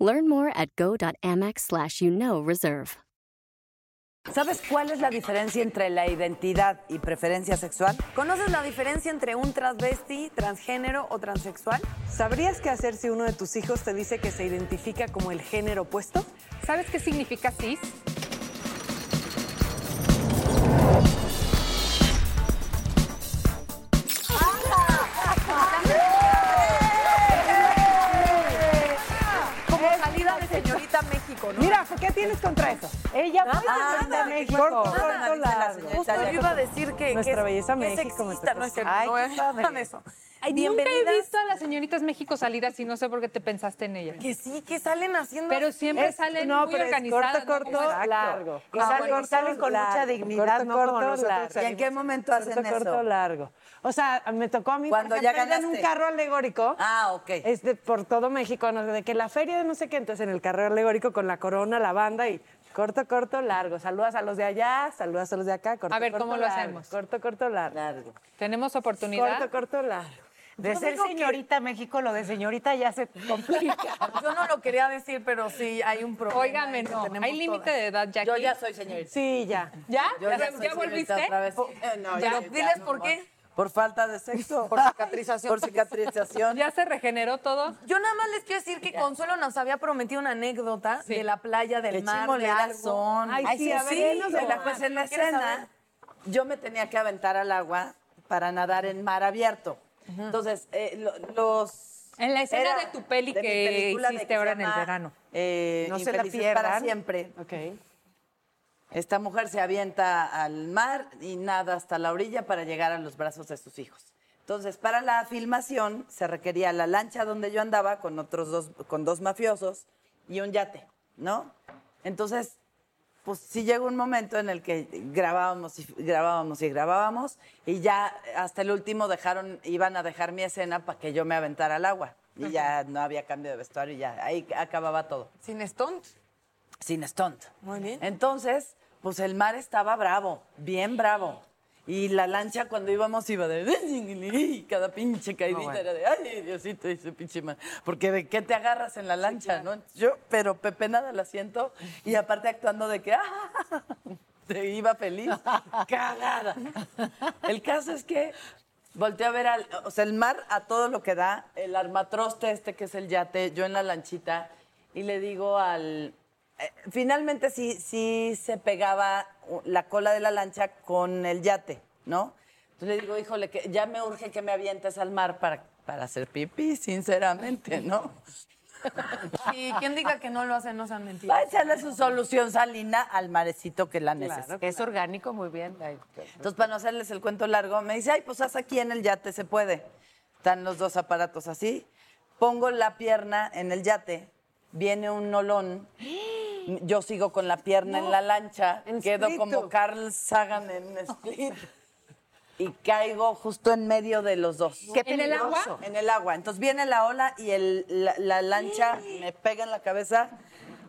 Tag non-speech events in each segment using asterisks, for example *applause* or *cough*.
Learn more at go.amex slash you know reserve. ¿Sabes cuál es la diferencia entre la identidad y preferencia sexual? ¿Conoces la diferencia entre un transvesti, transgénero o transexual? ¿Sabrías qué hacer si uno de tus hijos te dice que se identifica como el género opuesto? ¿Sabes qué significa cis? México, ¿no? Mira, ¿qué tienes contra eso? Ella fue Ah, de México. Corto, Corto, corto, largo. Justo yo iba a decir que, Nuestra belleza México, tocó no es cierto, no es eso. Ay, Nunca he visto a las señoritas México salidas y no sé por qué te pensaste en ellas. Que sí, que salen haciendo... Pero siempre Es- salen no, muy pero es organizadas. corto, ¿no? corto, largo. Y Ah, salen- bueno, salen con largo. mucha dignidad, Corto, no corto, nosotros largo. salimos. ¿Y en qué momento hacen corto, eso? Corto, largo. O sea, me tocó a mí, Cuando por ya ejemplo, en un carro alegórico. Ah, ok. Es de por todo México, no sé, de que la feria de no sé qué, entonces en el carro alegórico con la corona, la banda y corto, corto, largo. Saludas a los de allá, saludas a los de acá, corto, A ver, corto, ¿cómo lo hacemos? Corto, corto, largo. Largo. Tenemos oportunidad. Corto, corto, largo. De ser que- señorita México, lo de señorita ya se complica. *laughs* Yo no lo quería decir, pero sí hay un problema. Óigame, no. tenemos Hay límite de edad, Jackie. Yo ya soy señorita. Sí, ya. ¿Ya? Yo ¿Ya, ya ya soy volviste? otra vez. Eh, no, Ya, ya, diles ya, por qué. Por falta de sexo. Por cicatrización. *laughs* Por cicatrización. ¿Ya se regeneró todo? Yo nada más les quiero decir que Consuelo nos había prometido una anécdota Sí. de la playa, del mar, de algo. son. Ay, sí, a ver, dinos de en la, pues en la ¿Quieres escena, saber? yo me tenía que aventar al agua para nadar en mar abierto. Entonces, eh, lo- los... En la escena era de tu peli de que hiciste se ahora en el verano. eh, No se la Infelices para pierdan. siempre. Ok. Esta mujer se avienta al mar y nada hasta la orilla para llegar a los brazos de sus hijos. Entonces, para la filmación se requería la lancha donde yo andaba con otros dos, con dos mafiosos y un yate, ¿no? Entonces, pues sí llegó un momento en el que grabábamos y grabábamos y grabábamos y ya hasta el último dejaron, iban a dejar mi escena para que yo me aventara al agua y ya no había cambio de vestuario y ya ahí acababa todo Sin stunt. sin stunt. Muy bien. Entonces, pues el mar estaba bravo, bien bravo. Y la lancha cuando íbamos iba de... cada pinche caidita era de... Ay, Diosito, ese pinche mar. Porque de qué te agarras en la lancha, ¿no? Yo, pero Pepe nada la siento. Y aparte actuando de que... ¡ah! Te iba feliz. Cagada. El caso es que volteé a ver al... O sea, el mar a todo lo que da. El armatroste este que es el yate. Yo en la lanchita. Y le digo al... eh, finalmente sí, sí se pegaba la cola de la lancha con el yate, ¿no? Entonces le digo, híjole, que ya me urge que me avientes al mar para, para hacer pipí, sinceramente, ¿no? *laughs* Y quien diga que no lo hace, no sean Va a mentiras. echarle su solución salina al marecito que la necesita. Es orgánico, muy bien. Entonces, para no hacerles el cuento largo, me dice, ay, pues haz aquí en el yate, se puede. Están los dos aparatos así. Pongo la pierna en el yate, viene un olón, yo sigo con la pierna en la lancha, en quedo Split como. Carl Sagan en Split. Y caigo justo en medio de los dos. ¿Qué ¿En el agua? En el agua. Entonces viene la ola y el- la, la lancha me pega en la cabeza,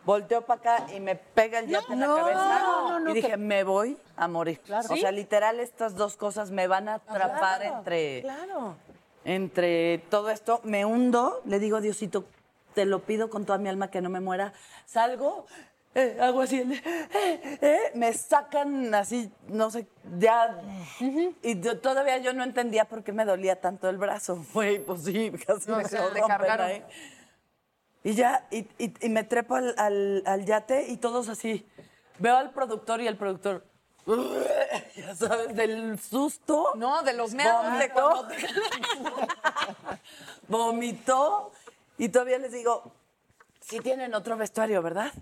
volteo para acá y me pega el yate en la cabeza. y dije, me voy a morir. O sea, literal, estas dos cosas me van a atrapar entre, Claro. entre todo esto. Me hundo, le digo, Diosito, te lo pido con toda mi alma que no me muera. Salgo, eh, hago así, eh, eh, me sacan así, no sé, ya. Y yo- todavía yo no entendía por qué me dolía tanto el brazo. *laughs* Pues sí, casi No, me te rompen. Y ya, y, y- y me trepo al, al- al yate y todos así. Veo al productor y el productor. *laughs* Ya sabes, del susto. No, de los meados de vomitó. vomitó. Y todavía les digo, sí tienen otro vestuario, ¿verdad?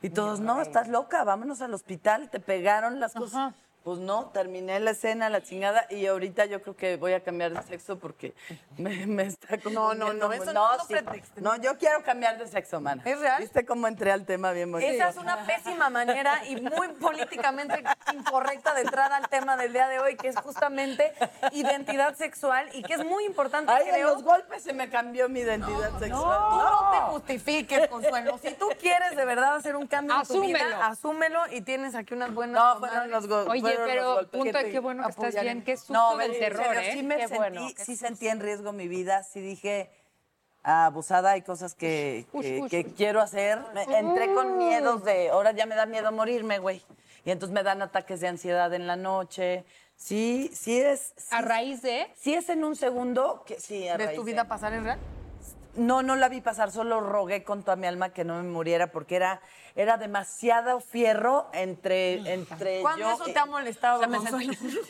Y todos, no, estás loca, vámonos al hospital, te pegaron las cosas. Pues no, terminé la escena, la chingada, y ahorita yo creo que voy a cambiar de sexo porque me, me está No, no, no, confundiendo eso no lo sí. No, yo quiero cambiar de sexo, mana. ¿Es real? ¿Viste cómo entré al tema bien bonito? Esa es una pésima manera y muy políticamente incorrecta de entrar al tema del día de hoy, que es justamente identidad sexual y que es muy importante, Ay, en creo. los golpes se me cambió mi identidad Tú sexual. no te justifiques, Consuelo. Si tú quieres de verdad hacer un cambio en tu Asúmelo. vida, asúmelo y tienes aquí unas buenas No, fueron los go- Oye, pero punto de qué bueno que estás bien, qué susto No, del terror, serio, ¿eh? sí me Qué sentí, bueno, sí sentí en riesgo mi vida, sí dije "Ah, abusada, hay cosas que, Ush, que- ush, que ush. quiero hacer. Me- entré con miedos de, ahora ya me da miedo morirme, güey. Y entonces me dan ataques de ansiedad en la noche. Sí, sí es. sí- A raíz de... sí es en un segundo que sí, a ¿Ves raíz tu de- vida pasar en real? No, no la vi pasar, solo rogué con toda mi alma que no me muriera porque era, era demasiado fierro entre, entre ¿Cuándo yo eso te ha molestado, O sea, me Consuelo? sentí- *laughs*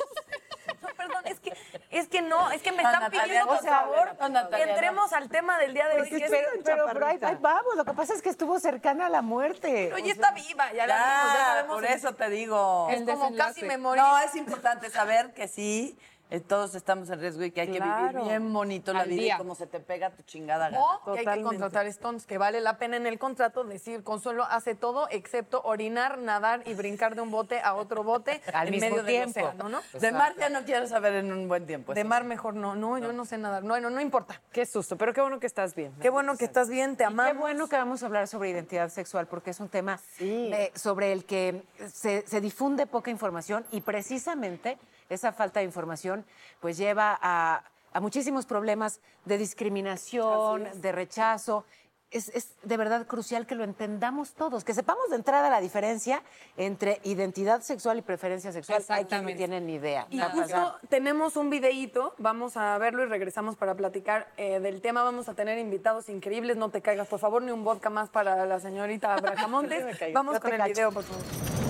No, perdón, es que, es que no, es que me están Natalia, pidiendo, por favor, que entremos al tema del día de hoy. Pues, que es- pero, pero, pero ahí, ahí vamos. Lo que pasa es que estuvo cercana a la muerte. Oye, está viva, ya la vimos, ya Ya, sabemos. por eso te digo. Es como desenlace. casi me morí. No, es importante saber que sí, todos estamos en riesgo y que hay que vivir bien bonito la Al vida día. y como se te pega tu chingada gana. O que hay que contratar Stones, que vale la pena en el contrato decir, Consuelo hace todo excepto orinar, nadar y brincar de un bote a otro bote *laughs* Al en mismo medio tiempo. del océano, ¿no? De mar ya no quiero saber en un buen tiempo. De mar mejor no, no, yo no sé nadar, no, no, no importa. Qué susto, pero qué bueno que estás bien. Qué bueno que estás bien, te amamos. Qué bueno que vamos a hablar sobre identidad sexual porque es un tema eh, sobre el que se, se difunde poca información y precisamente esa falta de información pues lleva a, a muchísimos problemas de discriminación, de rechazo. Es, es de verdad crucial que lo entendamos todos, que sepamos de entrada la diferencia entre identidad sexual y preferencia sexual. Hay quienes no tienen ni idea. Y justo tenemos un videíto, vamos a verlo y regresamos para platicar eh, del tema. Vamos a tener invitados increíbles, no te caigas, por favor, ni un vodka más para la señorita *laughs* Bracamontes. vamos Yo con el cacho. video, por favor.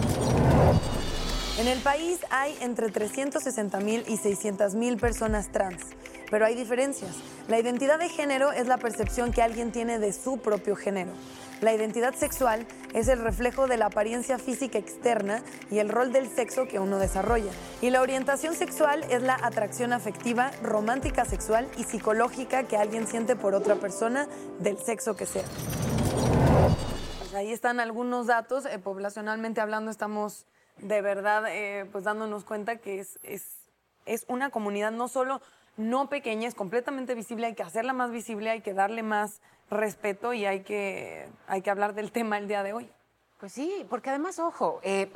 En el país hay entre 360 mil y 600 mil personas trans, pero hay diferencias. La identidad de género es la percepción que alguien tiene de su propio género. La identidad sexual es el reflejo de la apariencia física externa y el rol del sexo que uno desarrolla. Y la orientación sexual es la atracción afectiva, romántica sexual y psicológica que alguien siente por otra persona del sexo que sea. Pues ahí están algunos datos. eh, poblacionalmente hablando, estamos de verdad eh, pues dándonos cuenta que es, es, es una comunidad no solo no pequeña, es completamente visible, hay que hacerla más visible, hay que darle más respeto y hay que, hay que hablar del tema el día de hoy. Pues sí, porque además, ojo, eh,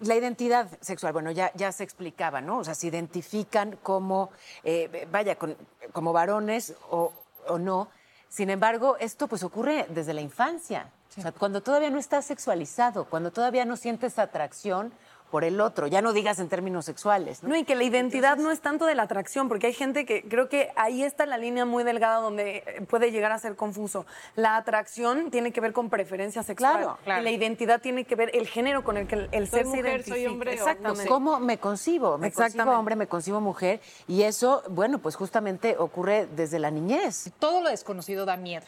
la identidad sexual, bueno, ya, ya se explicaba, ¿no? O sea, se identifican como, eh, vaya, con- como varones o, o no. Sin embargo, esto pues ocurre desde la infancia. O sea, cuando todavía no estás sexualizado, cuando todavía no sientes atracción por el otro, ya no digas en términos sexuales, ¿no? No, y que la identidad no es tanto de la atracción, porque hay gente que creo que ahí está la línea muy delgada donde eh, puede llegar a ser confuso. La atracción tiene que ver con preferencia sexual. Claro, claro. Y la identidad tiene que ver el género con el que el, ser se mujer, identifica. soy hombre no Exactamente. sé. ¿Cómo me concibo? Me concibo hombre, me concibo mujer. Y eso, bueno, pues justamente ocurre desde la niñez. todo lo desconocido da miedo.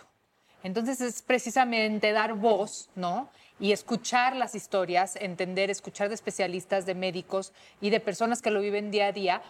Entonces es precisamente dar voz, ¿no? Y escuchar las historias, entender, escuchar de especialistas, de médicos y de personas que lo viven día a día,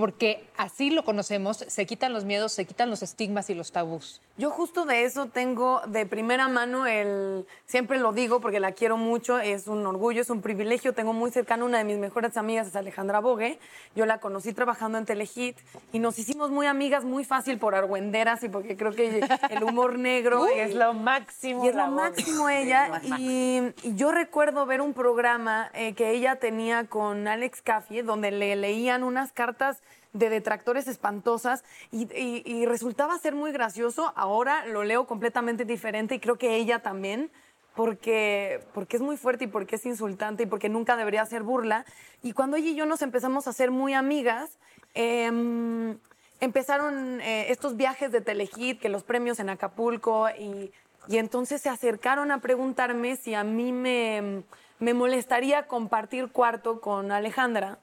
porque así lo conocemos, se quitan los miedos, se quitan los estigmas y los tabús. Yo justo de eso tengo de primera mano el, siempre lo digo porque la quiero mucho, es un orgullo, es un privilegio. Tengo muy cercano una de mis mejores amigas, es Alejandra Bogue. Yo la conocí trabajando en Telehit y nos hicimos muy amigas muy fácil por argüenderas y porque creo que el humor negro *laughs* es lo máximo. y es lo Bogue. máximo ella. Y, y yo recuerdo ver un programa eh, que ella tenía con Alex Caffey, donde le leían unas cartas de detractores espantosas y, resultaba ser muy gracioso. Ahora lo leo completamente diferente y creo que ella también. Porque, porque es muy fuerte y porque es insultante y porque nunca debería ser burla. Y cuando ella y yo nos empezamos a ser muy amigas, em, empezaron eh, estos viajes de Telehit, que los premios en Acapulco, y, y entonces se acercaron a preguntarme si a mí me, me molestaría compartir cuarto con Alejandra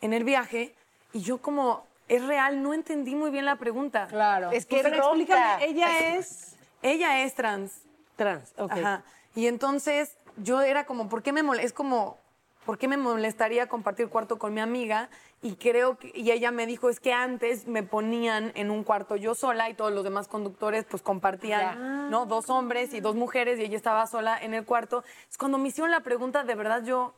en el viaje, y yo como, es real, no entendí muy bien la pregunta. Claro. Es que Pero ronca. explícame, ella es Ella es trans. trans, ok. Ajá. Y entonces yo era como, ¿por qué me molesta? Es como, ¿por qué me molestaría compartir cuarto con mi amiga? Y creo que, y ella me dijo, es que antes me ponían en un cuarto yo sola y todos los demás conductores pues compartían, ¿no? Dos hombres y dos mujeres y ella estaba sola en el cuarto. Es cuando me hicieron la pregunta, de verdad yo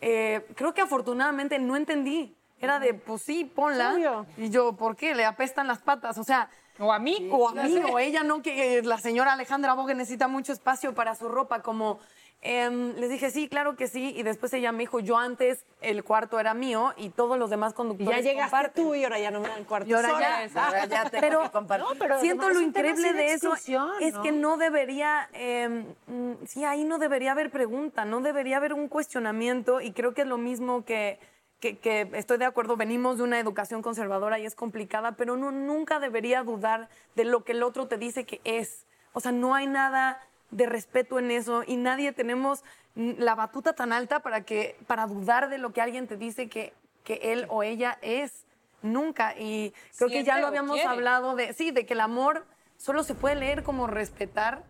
eh, creo que afortunadamente no entendí. Era de, pues sí, ponla. Obvio. Y yo, ¿por qué? Le apestan las patas. O sea, O a mí. o a mí, o ella, ¿no? Que eh, la señora Alejandra Bogue necesita mucho espacio para su ropa, como... em, les dije, sí, claro que sí, y después ella me dijo, yo antes el cuarto era mío y todos los demás Y conductores ya llegaste comparten". tú y ahora ya no me dan cuarto Y ahora sola. ya, Ahora ya tengo pero, que compartir. No, pero siento lo increíble de eso es que no debería, eh, sí, ahí no debería haber pregunta, no debería haber un cuestionamiento y creo que es lo mismo que, que, que estoy de acuerdo, venimos de una educación conservadora y es complicada, pero uno nunca debería dudar de lo que el otro te dice que es. O sea, no hay nada de respeto en eso y nadie tenemos la batuta tan alta para, que, para dudar de lo que alguien te dice que, que él o ella es. Nunca. Y creo que ya lo habíamos hablado de, sí, de que el amor solo se puede leer como respetar.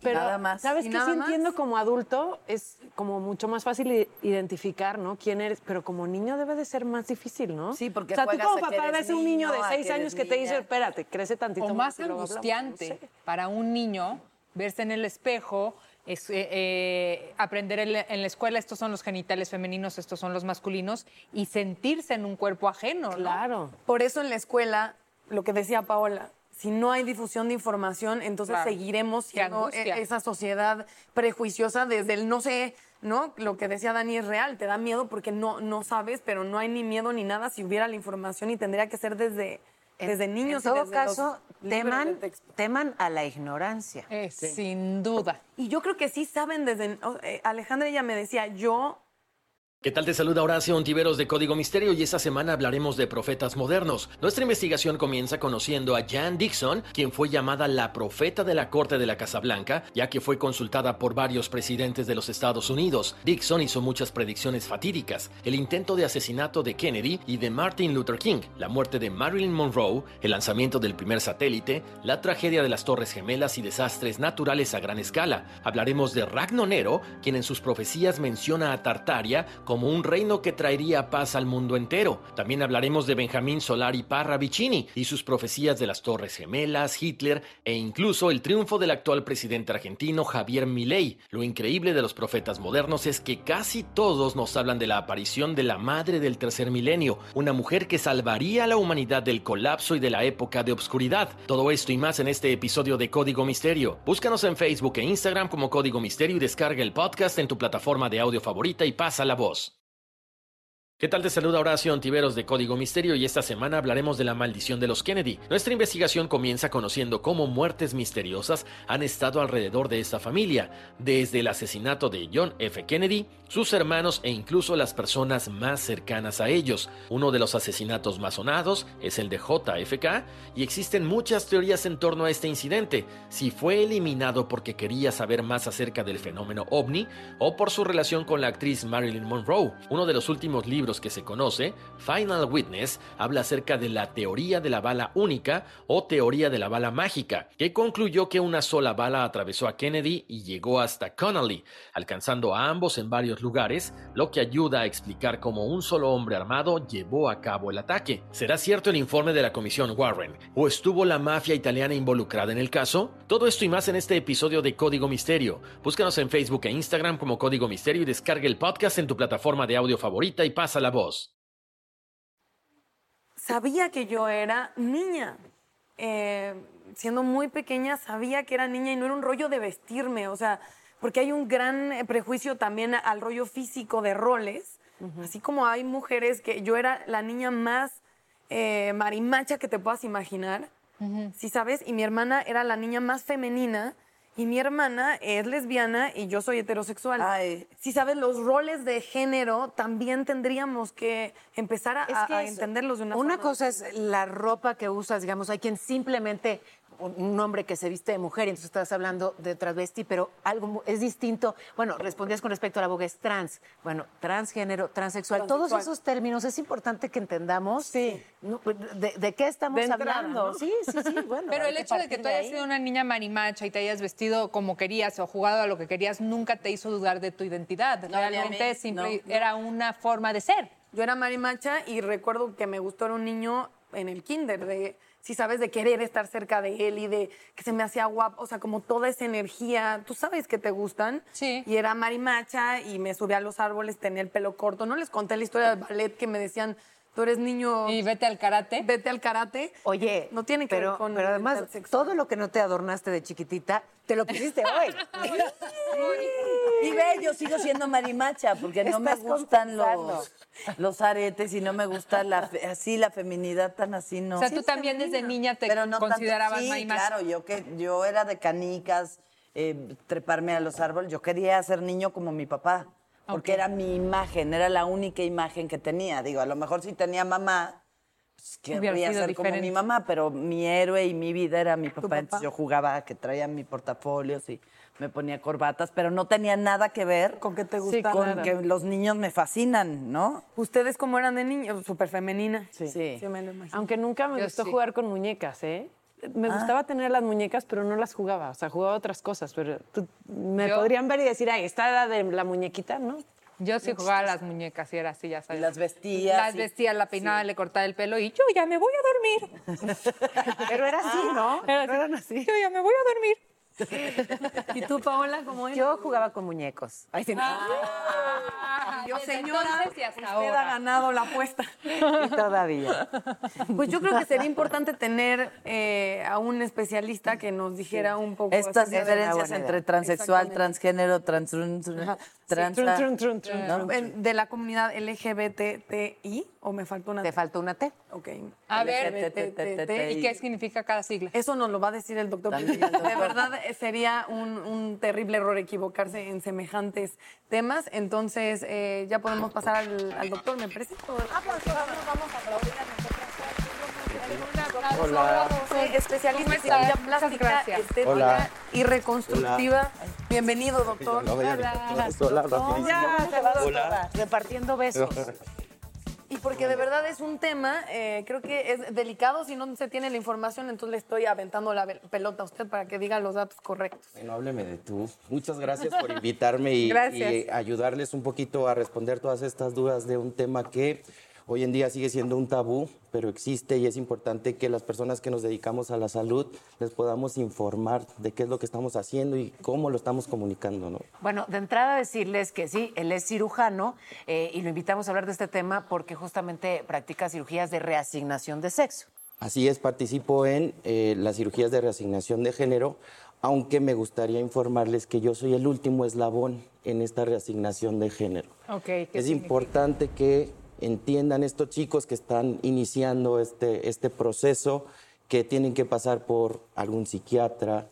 Pero, Nada más. ¿sabes qué? Sí más. entiendo como adulto es como mucho más fácil identificar, ¿no? Quién eres, pero como niño debe de ser más difícil, ¿no? Sí, porque O sea, tú como papá eres ves a un niño de seis que años que te dice, espérate, crece tantito O más hablamos", angustiante no sé. para un niño verse en el espejo, es, eh, eh, aprender en la, en la escuela estos son los genitales femeninos, estos son los masculinos y sentirse en un cuerpo ajeno, ¿no? Claro. Por eso en la escuela, lo que decía Paola, si no hay difusión de información, entonces Claro. seguiremos siendo e- esa sociedad prejuiciosa desde el no sé, ¿no? Lo que decía Dani es real, te da miedo porque no, no sabes, pero no hay ni miedo ni nada si hubiera la información y tendría que ser desde, desde niños. En y todo desde los caso, teman, teman a la ignorancia. Eh, Sin duda. Y yo creo que sí saben desde... eh, Alejandra ella me decía, yo ¿Qué tal te saluda Horacio Ontiveros de Código Misterio y esta semana hablaremos de profetas modernos? Nuestra investigación comienza conociendo a Jan Dixon, quien fue llamada la profeta de la corte de la Casa Blanca, ya que fue consultada por varios presidentes de los Estados Unidos. Dixon hizo muchas predicciones fatídicas, el intento de asesinato de Kennedy y de Martin Luther King, la muerte de Marilyn Monroe, el lanzamiento del primer satélite, la tragedia de las Torres Gemelas y desastres naturales a gran escala. Hablaremos de Ragnonero, quien en sus profecías menciona a Tartaria como un reino que traería paz al mundo entero. También hablaremos de Benjamín Solari Parra Vicini y sus profecías de las Torres Gemelas, Hitler e incluso el triunfo del actual presidente argentino Javier Milei. Lo increíble de los profetas modernos es que casi todos nos hablan de la aparición de la madre del tercer milenio, una mujer que salvaría a la humanidad del colapso y de la época de obscuridad. Todo esto y más en este episodio de Código Misterio. Búscanos en Facebook e Instagram como Código Misterio y descarga el podcast en tu plataforma de audio favorita y pasa la voz. ¿Qué tal? Te saluda Horacio Ontiveros de Código Misterio y esta semana hablaremos de la maldición de los Kennedy. Nuestra investigación comienza conociendo cómo muertes misteriosas han estado alrededor de esta familia, desde el asesinato de John F. Kennedy, sus hermanos e incluso las personas más cercanas a ellos. Uno de los asesinatos más sonados es el de JFK y existen muchas teorías en torno a este incidente, si fue eliminado porque quería saber más acerca del fenómeno ovni o por su relación con la actriz Marilyn Monroe. Uno de los últimos libros que se conoce, Final Witness, habla acerca de la teoría de la bala única o teoría de la bala mágica, que concluyó que una sola bala atravesó a Kennedy y llegó hasta Connolly, alcanzando a ambos en varios lugares, lo que ayuda a explicar cómo un solo hombre armado llevó a cabo el ataque. ¿Será cierto el informe de la Comisión Warren? ¿O estuvo la mafia italiana involucrada en el caso? Todo esto y más en este episodio de Código Misterio. Búscanos en Facebook e Instagram como Código Misterio y descarga el podcast en tu plataforma de audio favorita y pasa la voz. sabía que yo era niña. Eh, siendo muy pequeña sabía que era niña y no era un rollo de vestirme, o sea, porque hay un gran eh, prejuicio también al rollo físico de roles, así como hay mujeres que yo era la niña más eh, marimacha que te puedas imaginar, ¿sí sabes? Y mi hermana era la niña más femenina y mi hermana es lesbiana y yo soy heterosexual. Ay. Si sabes, los roles de género también tendríamos que empezar a, Es que a es- entenderlos de una, Una forma. cosa es la ropa que usas, digamos, hay quien simplemente un hombre que se viste de mujer y entonces estás hablando de travesti, pero algo es distinto. Bueno, respondías con respecto a la boga es trans. Bueno, transgénero, transexual, todos esos términos es importante que entendamos Sí. no, de, de qué estamos De entrada, hablando. ¿no? Sí, sí, sí, *laughs* bueno. Pero el hecho de que tú hayas ahí. sido una niña marimacha y te hayas vestido como querías o jugado a lo que querías, nunca te hizo dudar de tu identidad. No, Realmente mí, simple- no. era una forma de ser. Yo era marimacha y recuerdo que me gustó era un niño en el kinder, de, si sabes, de querer estar cerca de él y de que se me hacía guapo, o sea, como toda esa energía, tú sabes que te gustan. Sí. Y era marimacha y me subía a los árboles, tenía el pelo corto. No les conté la historia del ballet que me decían, tú eres niño, Y vete al karate. vete al karate. Oye, no tiene que pero, ver con pero además todo lo que no te adornaste de chiquitita te lo pusiste hoy. *laughs* Y ve, yo sigo siendo marimacha porque no me gustan los, los aretes y no me gusta la, fe- así la feminidad tan así, ¿no? O sea, tú también desde niña te Pero no tanto- considerabas sí, marimacha. claro, yo que yo era de canicas, eh, treparme a los árboles. Yo quería ser niño como mi papá, porque era mi imagen, era la única imagen que tenía. Digo, a lo mejor si tenía mamá, pues querría sido ser como diferente. mi mamá, pero mi héroe y mi vida era mi papá. papá? Entonces yo jugaba que traía mi portafolio y me ponía corbatas, pero no tenía nada que ver Con que te Sí, gustara. con que los niños me fascinan, ¿no? ¿Ustedes cómo eran de niños? Súper femenina. Sí. Sí, me lo imagino. Aunque nunca me Yo gustó sí. jugar con muñecas, ¿eh? Ah. Me gustaba tener las muñecas, pero no las jugaba. O sea, jugaba otras cosas. Pero tú- me Yo- podrían ver y decir, ay, esta era de la muñequita, ¿no? Yo sí jugaba a las muñecas y era así, ya sabes. Y las vestías Las vestía, la peinaba, le cortaba el pelo y yo ya me voy a dormir. *laughs* Pero era así, ¿no? Era así, eran así. Yo ya me voy a dormir. ¿Y tú, Paola, cómo eres? Yo jugaba con muñecos. Ay, sí, no. Yo, señora, usted ahora. ha ganado la apuesta. Y todavía. Pues yo creo que sería importante tener eh, a un especialista que nos dijera un poco Estas diferencias entre transexual, transgénero, trans, trans, trans- trun. En- de la comunidad LGBTI, o me faltó una Te faltó una T. Ok. A ver. ¿Y qué significa cada sigla? Eso nos lo va a decir el doctor. De verdad sería un, un terrible error equivocarse en semejantes temas. Entonces, eh, ya podemos pasar al, al doctor, ¿me parece? Ah, pues vamos, vamos a aplaudir a Hola. Sí, especialista ¿Cómo en cirugía plástica, estética Hola. y reconstructiva. Bienvenido, doctor. Hola, Hola, rapidísimo. Hola. Repartiendo besos. *laughs* Y porque de verdad es un tema, eh, creo que es delicado si no se tiene la información, entonces le estoy aventando la pelota a usted para que diga los datos correctos. Bueno, hábleme de tú. Muchas gracias por invitarme y *laughs* ayudarles un poquito a responder todas estas dudas de un tema que hoy en día sigue siendo un tabú, pero existe y es importante que las personas que nos dedicamos a la salud les podamos informar de qué es lo que estamos haciendo y cómo lo estamos comunicando, ¿no? Bueno, de entrada decirles que sí, él es cirujano eh, y lo invitamos a hablar de este tema porque justamente practica cirugías de reasignación de sexo. Así es, participo en eh, las cirugías de reasignación de género, aunque me gustaría informarles que yo soy el último eslabón en esta reasignación de género. Ok, ¿qué Es significa? importante que entiendan estos chicos que están iniciando este, este proceso, que tienen que pasar por algún psiquiatra,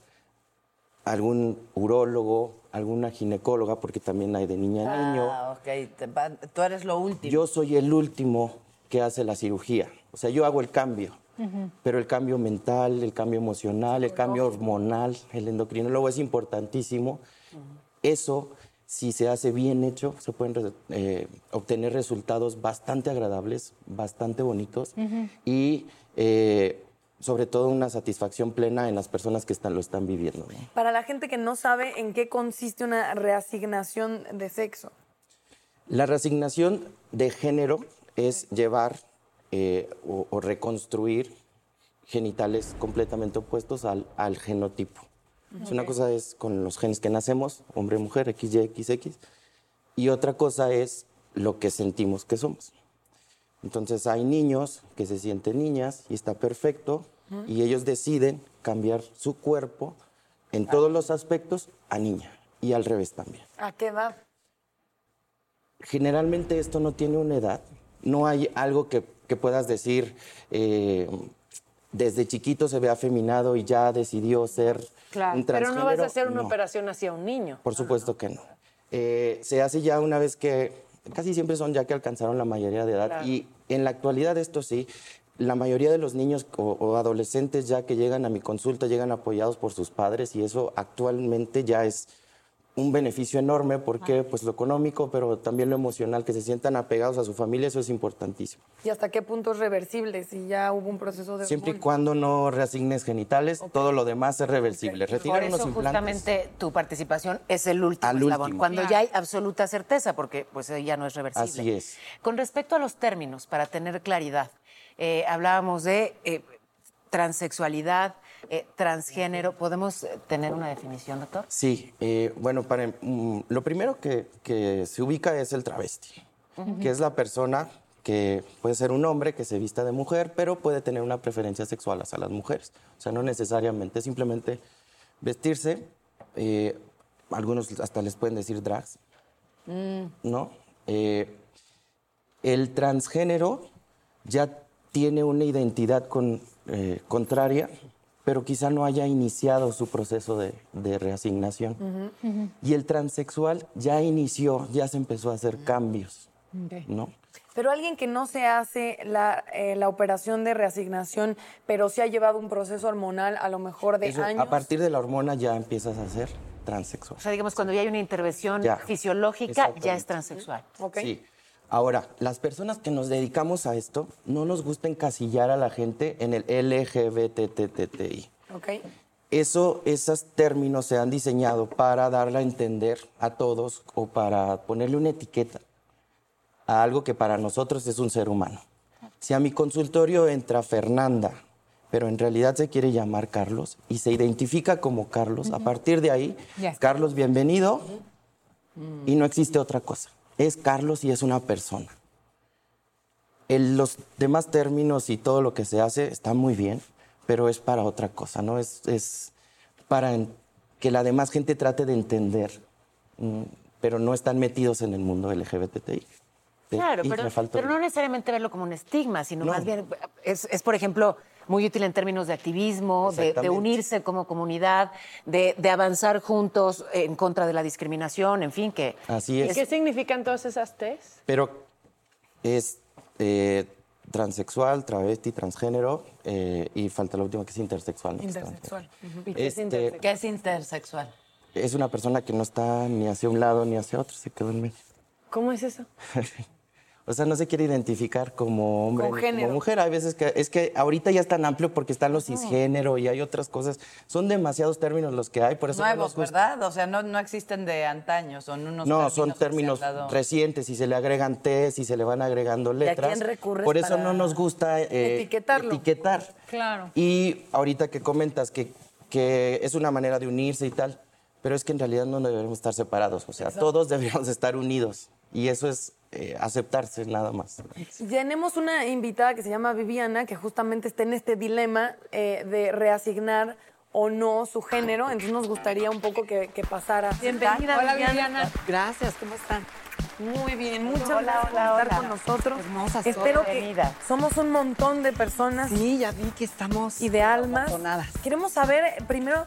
algún urólogo, alguna ginecóloga, porque también hay de niña a niño. Ah, ok. tú eres lo último. Yo soy el último que hace la cirugía. O sea, yo hago el cambio. Pero el cambio mental, el cambio emocional, el cambio hormonal, el endocrinólogo es importantísimo. Eso, si se hace bien hecho, se pueden eh, obtener resultados bastante agradables, bastante bonitos y eh, sobre todo una satisfacción plena en las personas que están, lo están viviendo. ¿no? Para la gente que no sabe en qué consiste una reasignación de sexo. La reasignación de género es llevar eh, o, o reconstruir genitales completamente opuestos al, al genotipo. Es Una cosa es con los genes que nacemos, hombre-mujer, XY, XX, y otra cosa es lo que sentimos que somos. Entonces hay niños que se sienten niñas y está perfecto, y ellos deciden cambiar su cuerpo en todos los aspectos a niña, y al revés también. ¿A qué edad? Generalmente esto no tiene una edad. No hay algo que, que puedas decir, eh, desde chiquito se ve afeminado y ya decidió ser Claro, un pero no vas a transgénero. hacer una No, operación hacia un niño. Por supuesto que no. Eh, se hace ya una vez que, casi siempre son ya que alcanzaron la mayoría de edad. Y en la actualidad esto sí, la mayoría de los niños o, o adolescentes ya que llegan a mi consulta llegan apoyados por sus padres y eso actualmente ya es un beneficio enorme porque pues lo económico, pero también lo emocional, que se sientan apegados a su familia, eso es importantísimo. ¿Y hasta qué punto es reversible si ya hubo un proceso de Siempre y cuando no reasignes genitales, todo lo demás es reversible. Por Retirar unos eso implantes. justamente tu participación es el último Al eslabón, último. cuando ya hay absoluta certeza, porque pues ya no es reversible. Así es. Con respecto a los términos, para tener claridad, eh, hablábamos de eh, transexualidad, eh, transgénero. ¿Podemos eh, tener una definición, doctor? Sí, eh, bueno, para, mm, lo primero que, que se ubica es el travesti, que es la persona que puede ser un hombre que se vista de mujer, pero puede tener una preferencia sexual hacia las mujeres. O sea, no necesariamente, simplemente vestirse. eh, algunos hasta les pueden decir drags, ¿no? Eh, el transgénero ya tiene una identidad con- contraria, pero quizá no haya iniciado su proceso de, de reasignación. Y el transexual ya inició, ya se empezó a hacer cambios, ¿no? Pero alguien que no se hace la, eh, la operación de reasignación, pero sí ha llevado un proceso hormonal a lo mejor de Eso, años. a partir de la hormona ya empiezas a ser transexual. O sea, digamos, cuando ya hay una intervención Ya, fisiológica, ya es transexual. ¿ok? Sí. Ahora, las personas que nos dedicamos a esto, no nos gusta encasillar a la gente en el LGBTTTI. ¿ok? Eso, esos términos se han diseñado para darle a entender a todos o para ponerle una etiqueta a algo que para nosotros es un ser humano. Si a mi consultorio entra Fernanda, pero en realidad se quiere llamar Carlos y se identifica como Carlos, a partir de ahí, Ya está. Carlos, bienvenido, y no existe otra cosa. Es Carlos y es una persona. El- los demás términos y todo lo que se hace está muy bien, pero es para otra cosa, ¿no? Es, es para que la demás gente trate de entender, mm, pero no están metidos en el mundo LGBTI. Claro, pero, pero no necesariamente verlo como un estigma, sino No. más bien es, es, por ejemplo, muy útil en términos de activismo, de, unirse como comunidad, de, de avanzar juntos en contra de la discriminación, en fin, que Así es. ¿Qué significan todas esas T's? Pero es eh, transexual, travesti, transgénero eh, y falta la última que es intersexual. Intersexual. ¿Y qué es Este, intersexual? ¿Qué es intersexual? Es una persona que no está ni hacia un lado ni hacia otro, se quedó en medio. ¿Cómo es eso? *laughs* O sea, no se quiere identificar como hombre género. como mujer. Hay veces que es que ahorita ya es tan amplio porque están los cisgénero y hay otras cosas. Son demasiados términos los que hay, por eso no Nuevos, gusta. ¿verdad? O sea, no, no existen de antaño, son unos No, son se han términos dado- recientes y se le agregan T y se le van agregando a letras. quién recurres Por eso para no nos gusta eh, etiquetarlo? etiquetar. Claro. Y ahorita que comentas que, que es una manera de unirse y tal, pero es que en realidad no deberíamos estar separados. O sea, todos *laughs* deberíamos estar unidos. Y eso es eh, aceptarse nada más. Tenemos una invitada que se llama Viviana, que justamente está en este dilema eh, de reasignar o no su género. Entonces nos gustaría un poco que, que pasara. Bienvenida, Hola, Viviana. Gracias, ¿cómo están? Muy bien, muchas Hola, gracias hola, por estar hola. con nosotros. Hermosas Espero que somos un montón de personas Sí, ya vi que estamos y de almas. Queremos saber eh, primero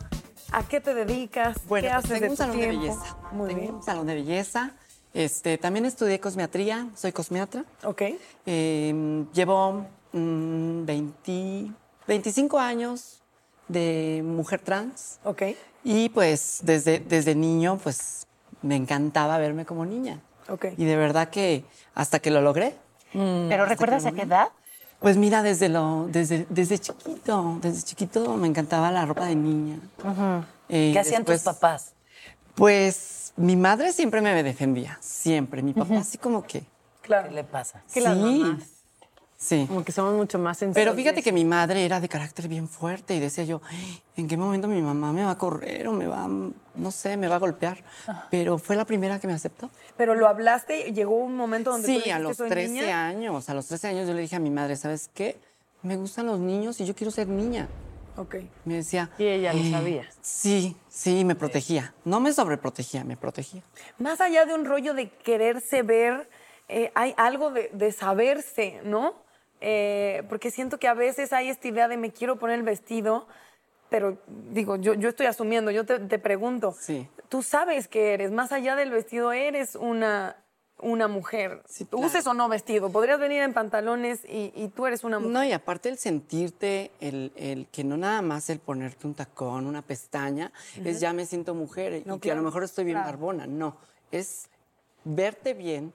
a qué te dedicas, Bueno, qué pues haces tengo de un tu salón tiempo. de belleza. Muy tengo bien. un salón de belleza. Este, también estudié cosmetría, soy cosmiatra. Ok. Eh, llevo mm, 20 25 años de mujer trans Ok. y pues desde, desde niño pues me encantaba verme como niña. Ok. Y de verdad que hasta que lo logré, ¿Pero recuerdas a qué edad? Pues mira, desde lo, desde, desde chiquito, desde chiquito me encantaba la ropa de niña. Eh, ¿Qué hacían después, tus papás? Pues mi madre siempre me defendía, siempre. Mi papá así como que. ¿Qué le pasa? sí, las mamás. sí. Como que somos mucho más sensibles. Pero fíjate que mi madre era de carácter bien fuerte y decía yo, ¿en qué momento mi mamá me va a correr o me va, a- no sé, me va a golpear? Pero fue la primera que me aceptó. Pero lo hablaste, llegó un momento donde tú Sí, a los "Soy 13 niña"? años, a los 13 años yo le dije a mi madre, ¿sabes qué? Me gustan los niños y yo quiero ser niña. Ok. Me decía. Y ella lo "Eh, sabía. Sí, sí, me protegía. No me sobreprotegía, me protegía. Más allá de un rollo de quererse ver, eh, hay algo de, de saberse, ¿no? Eh, porque siento que a veces hay esta idea de me quiero poner el vestido, pero digo, yo, yo estoy asumiendo, yo te, te pregunto, Sí. tú sabes que eres, más allá del vestido, eres una una mujer. Sí, Tú claro. Uses o no vestido. Podrías venir en pantalones y, y tú eres una mujer. No, y aparte el sentirte, el, el que no nada más el ponerte un tacón, una pestaña, es ya me siento mujer y que a lo mejor estoy bien claro. barbona. No, es verte bien,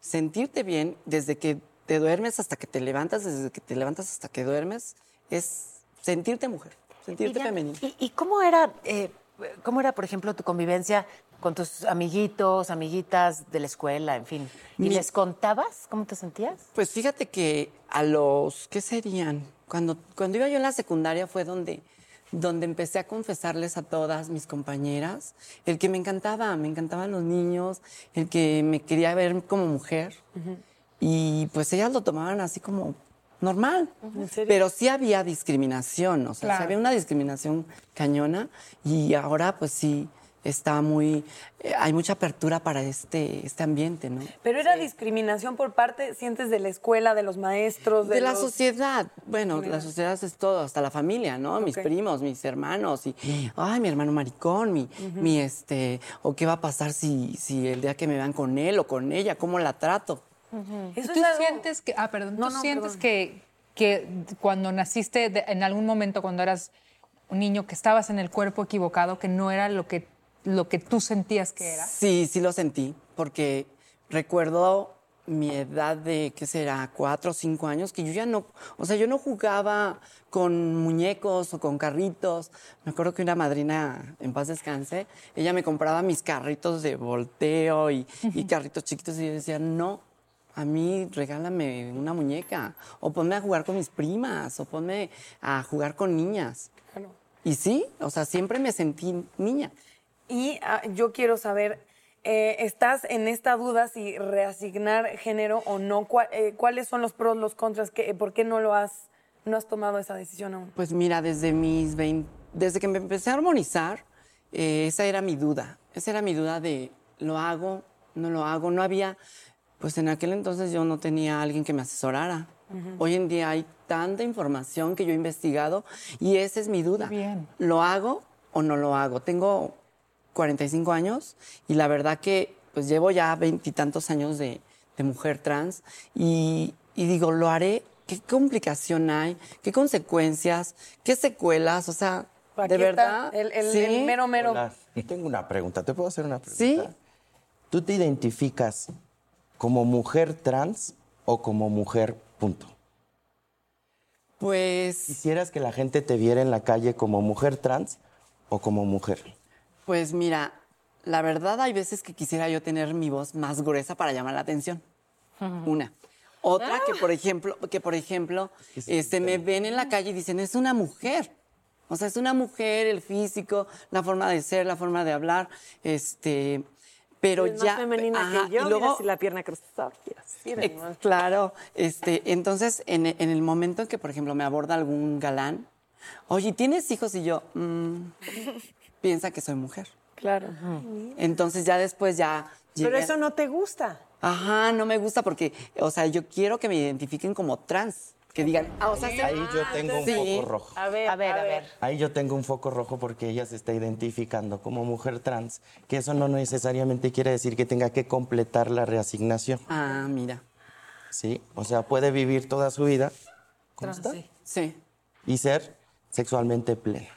sentirte bien desde que te duermes hasta que te levantas, desde que te levantas hasta que duermes, es sentirte mujer, sentirte femenina. ¿Y, y cómo era, eh, cómo era, por ejemplo, tu convivencia con tus amiguitos, amiguitas de la escuela, en fin? ¿Y Mi- les contabas cómo te sentías? Pues fíjate que a los, ¿qué serían? Cuando, cuando iba yo en la secundaria fue donde, donde empecé a confesarles a todas mis compañeras el que me encantaba, me encantaban los niños, el que me quería ver como mujer. Y pues ellas lo tomaban así como normal. Pero sí había discriminación, o sea, sí Claro. había una discriminación cañona y ahora pues sí está muy, eh, hay mucha apertura para este, este ambiente, ¿no? Pero era discriminación por parte, sientes, de la escuela, de los maestros, de, De la sociedad. Bueno, la sociedad es todo, hasta la familia, ¿no? Mis primos, mis hermanos, y, ay, mi hermano maricón, mi, mi este, o qué va a pasar si, si el día que me vean con él o con ella, cómo la trato. Eso ¿Tú es algo- sientes que, ah, perdón, No, tú no, sientes perdón. que, que cuando naciste, de- en algún momento cuando eras un niño, que estabas en el cuerpo equivocado, que no era lo que, lo que tú sentías que era? Sí, sí lo sentí, porque recuerdo mi edad de, ¿qué será? Cuatro o cinco años, que yo ya no, o sea, yo no jugaba con muñecos o con carritos. Me acuerdo que una madrina, en paz descanse, ella me compraba mis carritos de volteo y, y carritos chiquitos y yo decía, no, a mí regálame una muñeca o ponme a jugar con mis primas o ponme a jugar con niñas. Y sí, o sea, siempre me sentí niña. Y ah, yo quiero saber, eh, ¿estás en esta duda si reasignar género o no? ¿Cuál- eh, ¿Cuáles son los pros, los contras? ¿Qué- ¿Por qué no lo has, no has tomado esa decisión aún? Pues mira, desde mis 20, desde que me empecé a armonizar, eh, esa era mi duda. Esa era mi duda de lo hago, no lo hago. No había, pues en aquel entonces yo no tenía alguien que me asesorara. Hoy en día hay tanta información que yo he investigado y esa es mi duda. bien. ¿Lo hago o no lo hago? Tengo 45 años y la verdad que pues llevo ya veintitantos años de, de mujer trans y, y digo, lo haré. ¿Qué complicación hay? ¿Qué consecuencias? ¿Qué secuelas? O sea, de verdad. El, el- ¿Sí? el mero, mero. Hola, *laughs* tengo una pregunta. ¿Te puedo hacer una pregunta? Sí. ¿Tú te identificas como mujer trans o como mujer punto? Pues, ¿Quisieras que la gente te viera en la calle como mujer trans o como mujer? Pues mira, la verdad hay veces que quisiera yo tener mi voz más gruesa para llamar la atención. Una. Otra que, por ejemplo, que por ejemplo, este, me ven en la calle y dicen, es una mujer. O sea, es una mujer, el físico, la forma de ser, la forma de hablar, este, pero Es ya... más femenina ajá, que yo, y mira luego- así la pierna cruzada. más. Claro, este, entonces en, en el momento en que, por ejemplo, me aborda algún galán, oye, ¿tienes hijos? Y yo, "Mm", piensa que soy mujer. Claro. Entonces ya después ya... Pero eso no te gusta. Ajá, no me gusta porque, o sea, yo quiero que me identifiquen como trans. Que digan, ah, o sea, se- Ahí yo tengo un Sí. foco rojo. A ver, A ver, a ver. Ahí yo tengo un foco rojo porque ella se está identificando como mujer trans, que eso no necesariamente quiere decir que tenga que completar la reasignación, Ah, mira. ¿sí? O sea, puede vivir toda su vida como está Sí. y ser sexualmente plena,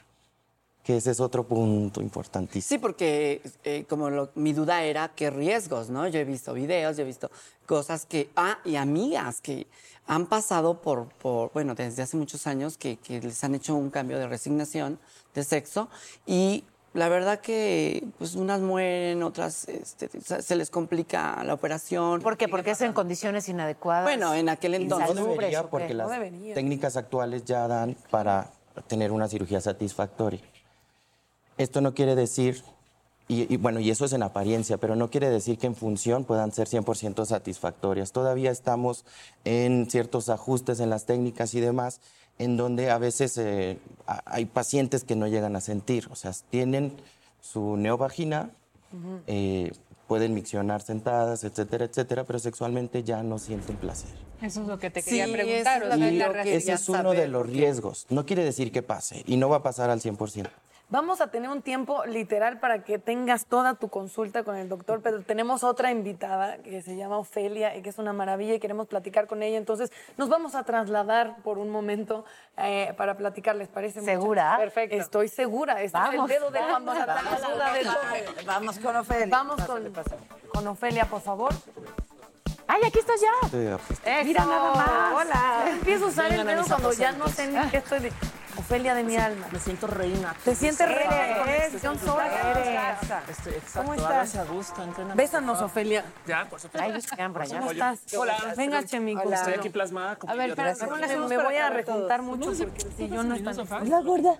que ese es otro punto importantísimo. Sí, porque eh, como lo- mi duda era qué riesgos, ¿no? Yo he visto videos, yo he visto cosas que... Ah, y amigas que han pasado por, por bueno, desde hace muchos años que, que les han hecho un cambio de resignación de sexo y la verdad que pues unas mueren, otras este, se les complica la operación. ¿Por qué? Porque es en condiciones inadecuadas. Bueno, en aquel entonces- No debería porque las debería. técnicas actuales ya dan para tener una cirugía satisfactoria. Esto no quiere decir, y, y bueno, y eso es en apariencia, pero no quiere decir que en función puedan ser 100% satisfactorias. Todavía estamos en ciertos ajustes en las técnicas y demás, en donde a veces eh, hay pacientes que no llegan a sentir, o sea, tienen su neovagina, eh, pueden miccionar sentadas, etcétera, etcétera, pero sexualmente ya no sienten placer. Eso es lo que te quería preguntar. es la Y la. Ese es uno saber de los riesgos. No quiere decir que pase y no va a pasar al 100%, Vamos a tener un tiempo literal para que tengas toda tu consulta con el doctor, pero tenemos otra invitada que se llama Ofelia y que es una maravilla y queremos platicar con ella. Entonces, nos vamos a trasladar por un momento eh, para platicar, ¿les parece? ¿Segura? Perfecto. Estoy segura. Este Vamos. es el dedo de de todo. Vamos con Ofelia. Vamos con, con Ofelia, por favor. ¡Ay, aquí estás ya! Mira nada más. Hola. Empiezo a usar el dedo cuando ya no sé ni qué estoy de... Ofelia de mi alma. Me siento reina. ¿Te sientes reina? Eres. Este, exacto, ¿Cómo estás? a gusto. Bésanos, Ofelia. Ya, por supuesto. Ay, por allá. ¿Cómo estás? Hola. Venga, Chemico. Estoy aquí plasmada. A ver, espera, ¿cómo le Me, hacemos me para voy a rejuntar mucho porque el sillón no está... sofá? La gorda.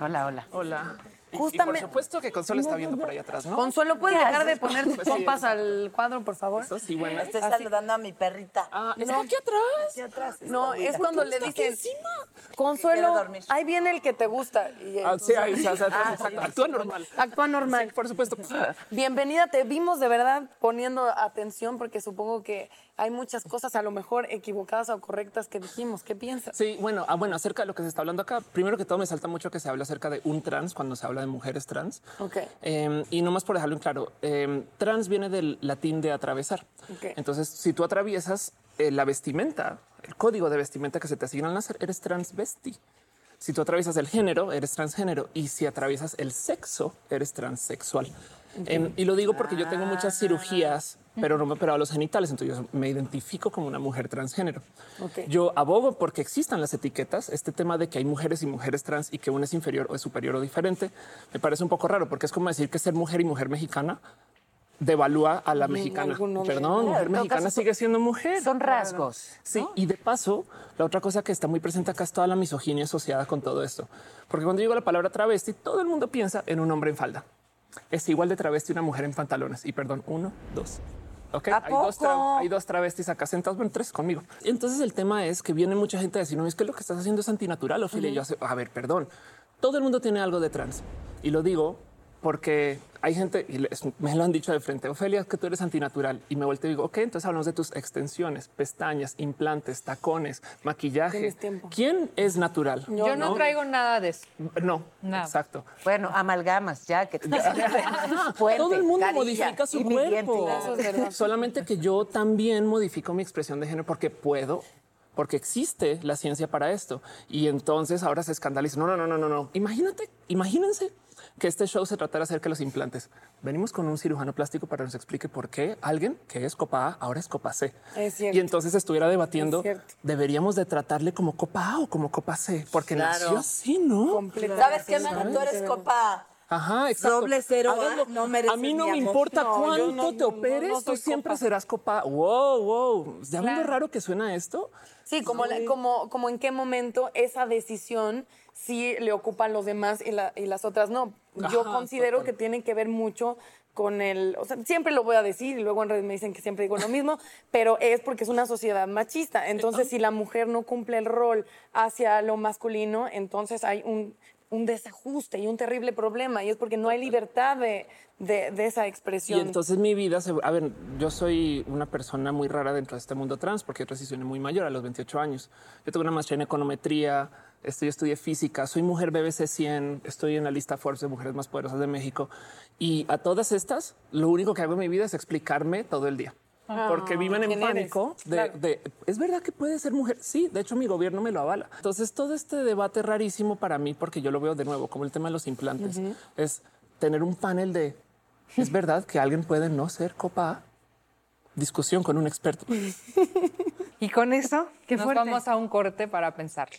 Hola, hola. Hola. Y- Y, Justamente- por supuesto que Consuelo está viendo por ahí atrás, ¿no? Consuelo, ¿puedes dejar de poner tus Pues sí. compas al cuadro, por favor? Eso sí, bueno. Estoy saludando a mi perrita. Ah, No. aquí atrás. Aquí atrás. No, es cuando le dicen, encima? Consuelo, ahí viene el que te gusta. Y Ah, sí, ahí, o sea, Ah, sí. actúa normal. Actúa normal. Sí, por supuesto. Bienvenida, te vimos de verdad poniendo atención porque supongo que hay muchas cosas a lo mejor equivocadas o correctas que dijimos. ¿Qué piensas? Sí, bueno, ah, bueno, acerca de lo que se está hablando acá, primero que todo me salta mucho que se habla acerca de un trans cuando se habla de mujeres trans. Ok. Eh, y nomás por dejarlo en claro, eh, trans viene del latín de atravesar. Ok. Entonces, si tú atraviesas eh, la vestimenta, el código de vestimenta que se te asigna al nacer, eres transvesti. Si tú atraviesas el género, eres transgénero. Y si atraviesas el sexo, eres transexual. Em, y lo digo porque yo tengo muchas cirugías, pero no me he operado los genitales, entonces yo me identifico como una mujer transgénero. Yo abogo porque existan las etiquetas. Este tema de que hay mujeres y mujeres trans y que una es inferior o es superior o diferente, me parece un poco raro porque es como decir que ser mujer y mujer mexicana devalúa a la mexicana. Perdón, mujer mexicana sigue siendo mujer. Son rasgos. Sí, y de paso, la otra cosa que está muy presente acá es toda la misoginia asociada con todo esto. Porque cuando digo la palabra travesti, todo el mundo piensa en un hombre en falda. Es igual de travesti una mujer en pantalones. Y perdón, uno, dos. Ok, ¿A hay dos, hay travestis acá sentados, bueno, tres conmigo. Entonces el tema es que viene mucha gente a decir, no, es que lo que estás haciendo es antinatural, Ophelia. Y yo a ver, perdón, todo el mundo tiene algo de trans. Y lo digo porque hay gente, y les- me lo han dicho de frente, Ofelia, que tú eres antinatural. Y me vuelto y digo, ok, entonces hablamos de tus extensiones, pestañas, implantes, tacones, maquillaje. ¿Quién es natural? Yo no traigo nada de eso. No, Nada. exacto. Bueno, amalgamas, ya que Puente, Todo el mundo carilla modifica su cuerpo. diente. *laughs* Solamente que yo también modifico mi expresión de género porque puedo, porque existe la ciencia para esto. Y entonces ahora se escandaliza. No, no, no, no, no, no. Imagínate, imagínense que este show se tratara acerca de los implantes. Venimos con un cirujano plástico para que nos explique por qué alguien que es copa A ahora es copa C. Es. Y entonces estuviera debatiendo, Es deberíamos de tratarle como copa A o como copa C, porque Claro. nació así, ¿no? Completamente. ¿Sabes qué? Tú eres copa. Ajá, exacto. Doble cero A, Háganlo. no mereces A mí no mi me amor. importa No, cuánto no- te operes, no tú siempre copa. serás copa. Wow, wow. ¿Ya ven lo raro que suena esto? Sí, como, la- como, como en qué momento esa decisión sí le ocupan los demás y, la- y las otras no. Yo Ajá, considero total. que tiene que ver mucho con el, o sea, siempre lo voy a decir y luego en redes me dicen que siempre digo lo mismo, *laughs* pero es porque es una sociedad machista. Entonces, si la mujer no cumple el rol hacia lo masculino, entonces hay un, un desajuste y un terrible problema y es porque no hay libertad de, de- de esa Y expresión. entonces mi vida se... A ver, yo soy una persona muy rara dentro de este mundo trans porque yo transicioné muy mayor, a los 28 años. Yo tengo una maestría en econometría, estoy, estudié física, soy mujer BBC 100, estoy en la lista Forbes de mujeres más poderosas de México. Y a todas estas, lo único que hago en mi vida es explicarme todo el día. Porque viven en pánico de, Claro. de, es verdad que puede ser mujer. Sí, de hecho mi gobierno me lo avala. Entonces todo este debate rarísimo para mí, porque yo lo veo de nuevo como el tema de los implantes, es tener un panel de es verdad que alguien puede no ser copa A. Discusión con un experto. *laughs* Y con eso Qué nos fuerte. vamos a un corte para pensarlo.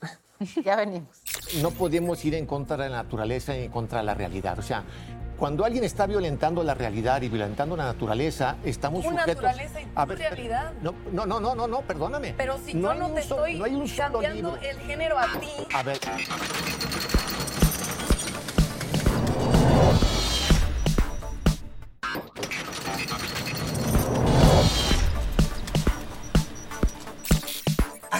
*laughs* Ya venimos. no podemos ir en contra de la naturaleza y en contra de la realidad. O sea, cuando alguien está violentando la realidad y violentando la naturaleza, estamos Tu sujetos... naturaleza y tu A ver, realidad. No, no, no, no, no, perdóname. Pero si no yo no te so- estoy no hay un solo cambiando libro. el género a ti, A ver,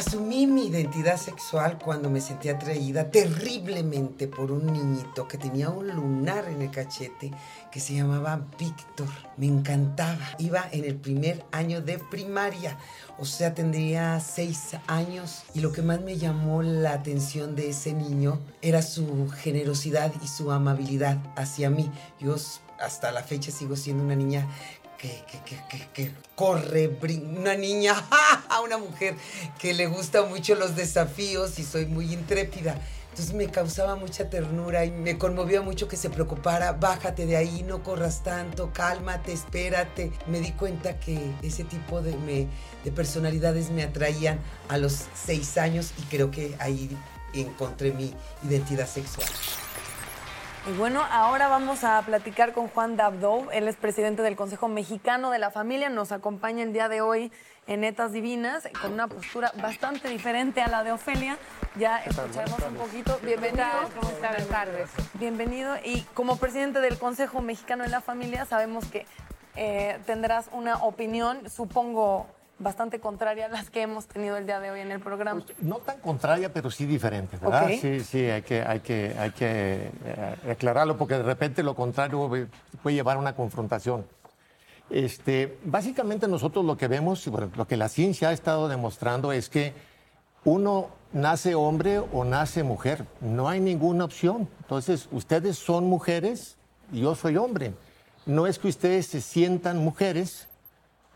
Asumí mi identidad sexual cuando me sentí atraída terriblemente por un niñito que tenía un lunar en el cachete que se llamaba Víctor. Me encantaba. Iba en el primer año de primaria, o sea, tendría seis años. Y lo que más me llamó la atención de ese niño era su generosidad y su amabilidad hacia mí. Yo hasta la fecha sigo siendo una niña que, que, que, que, corre, una niña, *laughs* una mujer que le gusta mucho los desafíos y soy muy intrépida. Entonces me causaba mucha ternura y me conmovía mucho que se preocupara, bájate de ahí, no corras tanto, cálmate, espérate. Me di cuenta que ese tipo de, me, de personalidades me atraían a los seis años y creo que ahí encontré mi identidad sexual. Y bueno, ahora vamos a platicar con Juan Dabdov. Él es presidente del Consejo Mexicano de la Familia. Nos acompaña el día de hoy en Netas Divinas con una postura bastante diferente a la de Ofelia. Ya escucharemos un poquito. Bienvenido. ¿Cómo están? Buenas tardes. Bienvenido. Y como presidente del Consejo Mexicano de la Familia, sabemos que eh, tendrás una opinión, supongo, bastante contraria a las que hemos tenido el día de hoy en el programa. Pues, no tan contraria, pero sí diferente, ¿verdad? Sí, sí, hay que, hay que, hay que eh, aclararlo porque de repente lo contrario puede llevar a una confrontación. Este, básicamente nosotros lo que vemos, bueno, lo que la ciencia ha estado demostrando es que uno nace hombre o nace mujer, no hay ninguna opción. Entonces, ustedes son mujeres y yo soy hombre. No es que ustedes se sientan mujeres,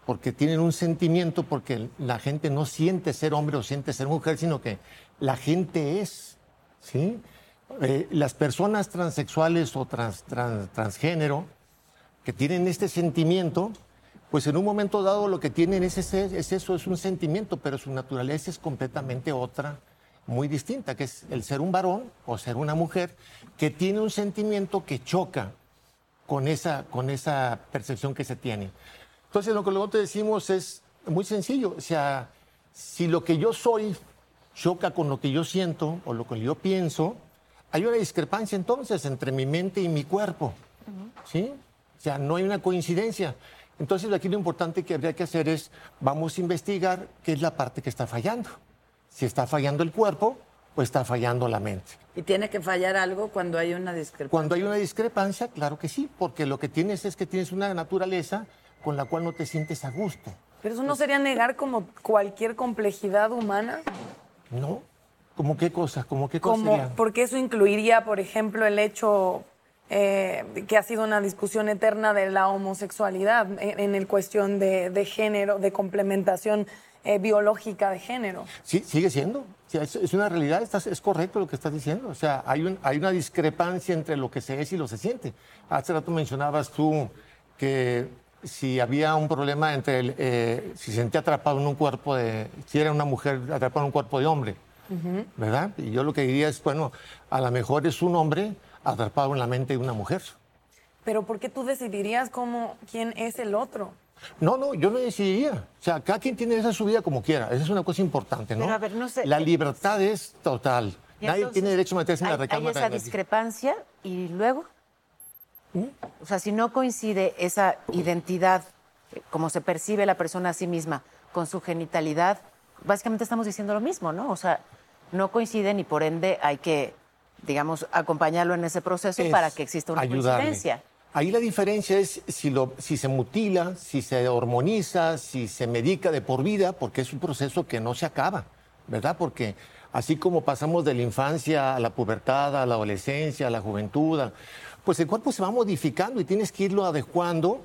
porque tienen un sentimiento, porque la gente no siente ser hombre o siente ser mujer, sino que la gente es, ¿sí? Eh, las personas transexuales o transgénero que tienen este sentimiento, pues en un momento dado lo que tienen es, es eso, es un sentimiento, pero su naturaleza es completamente otra, muy distinta, que es el ser un varón o ser una mujer que tiene un sentimiento que choca con esa, con esa percepción que se tiene. Entonces, lo que luego te decimos es muy sencillo. O sea, si lo que yo soy choca con lo que yo siento o lo que yo pienso, hay una discrepancia entonces entre mi mente y mi cuerpo. ¿Sí? O sea, no hay una coincidencia. Entonces, aquí lo importante que habría que hacer es, vamos a investigar qué es la parte que está fallando. Si está fallando el cuerpo o está fallando la mente. ¿Y tiene que fallar algo cuando hay una discrepancia? Cuando hay una discrepancia, claro que sí, porque lo que tienes es que tienes una naturaleza con la cual no te sientes a gusto. ¿Pero eso no sería negar como cualquier complejidad humana? No. ¿Cómo qué cosas? ¿Cómo qué cosas? Porque eso incluiría, por ejemplo, el hecho eh, que ha sido una discusión eterna de la homosexualidad en, el cuestión de, género, de complementación eh, biológica de género. Sí, sigue siendo. es, una realidad, es correcto lo que estás diciendo. O sea, hay, un, hay una discrepancia entre lo que se es y lo se siente. Hace rato mencionabas tú que si había un problema entre el, eh, si se sentía atrapado en un cuerpo de, si era una mujer atrapada en un cuerpo de hombre, ¿verdad? Y yo lo que diría es, bueno, a lo mejor es un hombre atrapado en la mente de una mujer. Pero ¿por qué tú decidirías cómo, quién es el otro? No, no, yo no decidiría. O sea, cada quien tiene esa su vida como quiera. Esa es una cosa importante, ¿no? Pero a ver, no sé, la libertad es total. Nadie tiene derecho a meterse en la recámara. Hay esa discrepancia y luego. O sea, si no coincide esa identidad, como se percibe la persona a sí misma, con su genitalidad, básicamente estamos diciendo lo mismo, ¿no? O sea, no coinciden y por ende hay que, digamos, acompañarlo en ese proceso para que exista una coincidencia. Ahí la diferencia es si, lo, si se mutila, si se hormoniza, si se medica de por vida, porque es un proceso que no se acaba, ¿verdad? Porque así como pasamos de la infancia a la pubertad, a la adolescencia, a la juventud, pues el cuerpo se va modificando y tienes que irlo adecuando.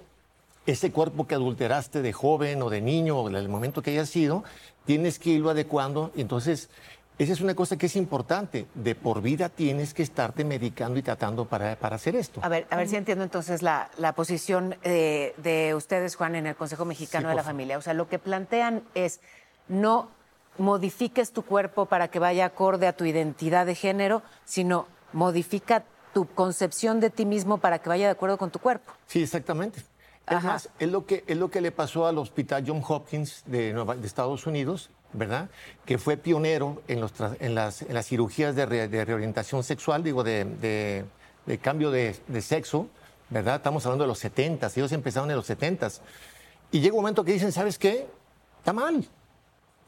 Ese cuerpo que adulteraste de joven o de niño o en el momento que haya sido, tienes que irlo adecuando. Entonces, esa es una cosa que es importante. De por vida tienes que estarte medicando y tratando para, hacer esto. A ver, a ver si entiendo entonces la, posición de, ustedes, Juan, en el Consejo Mexicano de la Familia. O sea, lo que plantean es no modifiques tu cuerpo para que vaya acorde a tu identidad de género, sino modifica tu concepción de ti mismo para que vaya de acuerdo con tu cuerpo. Sí, exactamente. Es es lo, que, es lo que le pasó al Hospital John Hopkins de, de Estados Unidos, ¿verdad? Que fue pionero en, los, en, las, en las, cirugías de, reorientación sexual, digo, de, de cambio de, sexo, ¿verdad? Estamos hablando de los 70, ellos empezaron en los 70. Y llega un momento que dicen, ¿sabes qué? Está mal.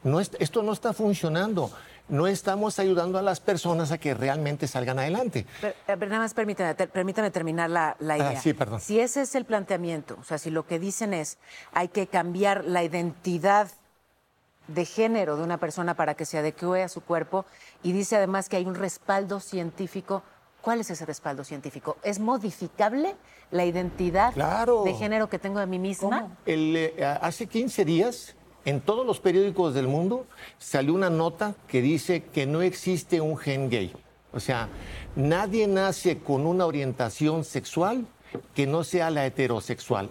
No es- esto no está funcionando. No estamos ayudando a las personas a que realmente salgan adelante. Pero, pero nada más permítame, ter- permítame terminar la, la Ah, idea. sí, perdón. Si ese es el planteamiento, o sea, si lo que dicen es hay que cambiar la identidad de género de una persona para que se adecue a su cuerpo y dice además que hay un respaldo científico, ¿cuál es ese respaldo científico? ¿Es modificable la identidad Claro. de género que tengo de mí misma? El, eh, hace 15 días, en todos los periódicos del mundo, salió una nota que dice que no existe un gen gay. O sea, nadie nace con una orientación sexual que no sea la heterosexual.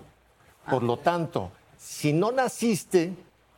Por lo tanto, si no naciste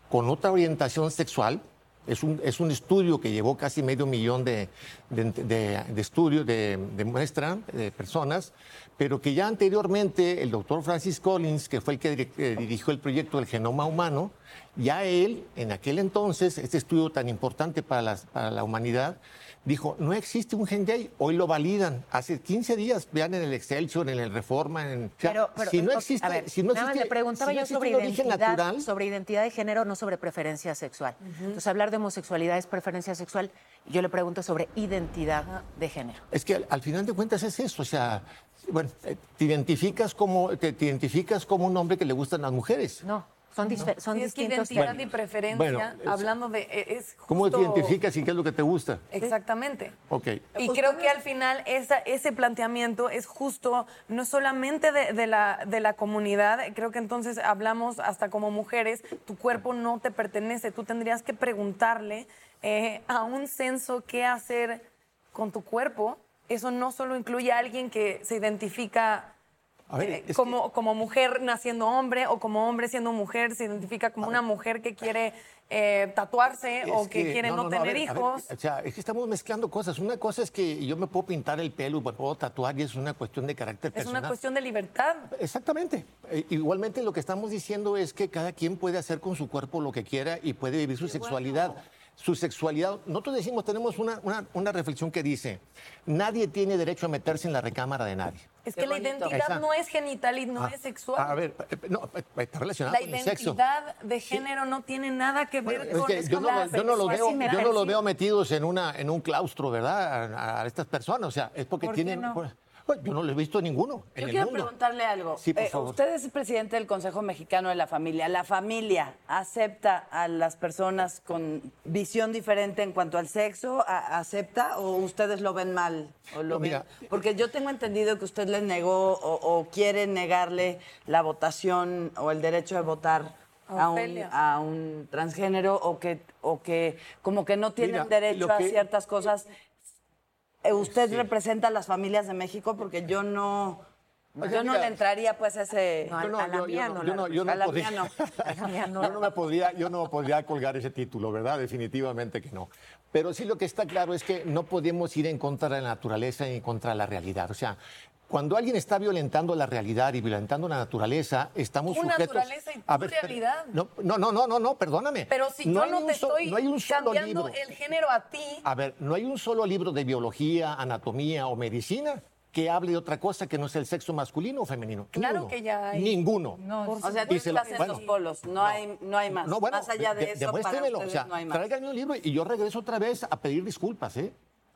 con otra orientación sexual, es un, es un estudio que llevó casi medio millón de, de, de- de estudios, de, de muestra, de personas, pero que ya anteriormente el doctor Francis Collins, que fue el que eh, dirigió el proyecto del genoma humano, ya él, en aquel entonces, este estudio tan importante para, las- para la humanidad, dijo, no existe un gen gay, hoy lo validan. Hace 15 días, vean en el Excelsior, en el Reforma, en... o sea, Pero, pero, si no existe, a ver, si no nada más existe, le preguntaba si yo sobre identidad, natural, sobre identidad de género, no sobre preferencia sexual. Entonces, hablar de homosexualidad es preferencia sexual. Yo le pregunto sobre identidad de género. Es que al, al final de cuentas es eso, o sea, bueno, eh, te identificas como te, te identificas como un hombre que le gustan las mujeres. No, son, disfe- son es que distintos. identidad Bueno, y preferencia, bueno, es- hablando de... e- ¿Cómo te identificas y qué es lo que te gusta? Exactamente. Ok. Y creo que al final esa, ese planteamiento es justo, no solamente de, de la, de la comunidad, creo que entonces hablamos hasta como mujeres, tu cuerpo no te pertenece, tú tendrías que preguntarle eh, a un censo qué hacer con tu cuerpo. Eso no solo incluye a alguien que se identifica A ver, eh, es como, como mujer naciendo hombre o como hombre siendo mujer, se identifica como una mujer que quiere eh, tatuarse o Es que, quiere no, tener ver, hijos. o sea, es que estamos mezclando cosas. Una cosa es que yo me puedo pintar el pelo, me puedo tatuar y es una cuestión de carácter es personal. una cuestión de libertad. Exactamente. Eh, igualmente lo que estamos diciendo es que cada quien puede hacer con su cuerpo lo que quiera y puede vivir su sexualidad. Su sexualidad, nosotros decimos, tenemos una, una- una reflexión que dice, nadie tiene derecho a meterse en la recámara de nadie. Es que la identidad no es genital y no Ah, es sexual. A ver, eh, no, eh, está relacionado la con el sexo. identidad de género no tiene nada que ver con, que es yo con no, la lo- yo no los veo, yo no los veo metidos en una en un claustro, ¿verdad? A, a estas personas, o sea, es porque ¿Por qué tienen. no? Yo no lo he visto ninguno en Yo el quiero mundo. preguntarle algo. Sí, por Eh, favor. usted es el presidente del Consejo Mexicano de la Familia. ¿La familia acepta a las personas con visión diferente en cuanto al sexo? ¿A- ¿Acepta o ustedes lo ven mal? O lo No, mira, Porque yo tengo entendido que usted le negó o, o quiere negarle la votación o el derecho de votar A un, Ofelia. a un transgénero o que, o que como que no tienen Mira, derecho a ciertas cosas. Eh, ¿Usted representa a las familias de México? Porque yo no, sea, yo no le entraría pues a ese... No, Yo no, a la yo- mía no- no yo no- yo no a la podría- mía no. *laughs* A. Yo no me podría, yo no podría colgar ese título, ¿verdad? Definitivamente que no. Pero sí lo que está claro es que no podemos ir en contra de la naturaleza y en contra de la realidad. O sea, cuando alguien está violentando la realidad y violentando la naturaleza, estamos Tu sujetos. naturaleza y tu A ver, realidad. No, no, no, no, no, no, perdóname. Pero si yo hay no un te so- estoy no hay un solo cambiando libro. el género a ti, A ver, no hay un solo libro de biología, anatomía o medicina que hable de otra cosa que no sea el sexo masculino o femenino. Claro Ninguno. que ya hay. Ninguno. O sea, tú estás en bueno, los polos, no, hay, no hay más. No, bueno, más allá de, de- eso, para ustedes o sea, no hay más. tráiganme un libro y yo regreso otra vez a pedir disculpas, ¿eh?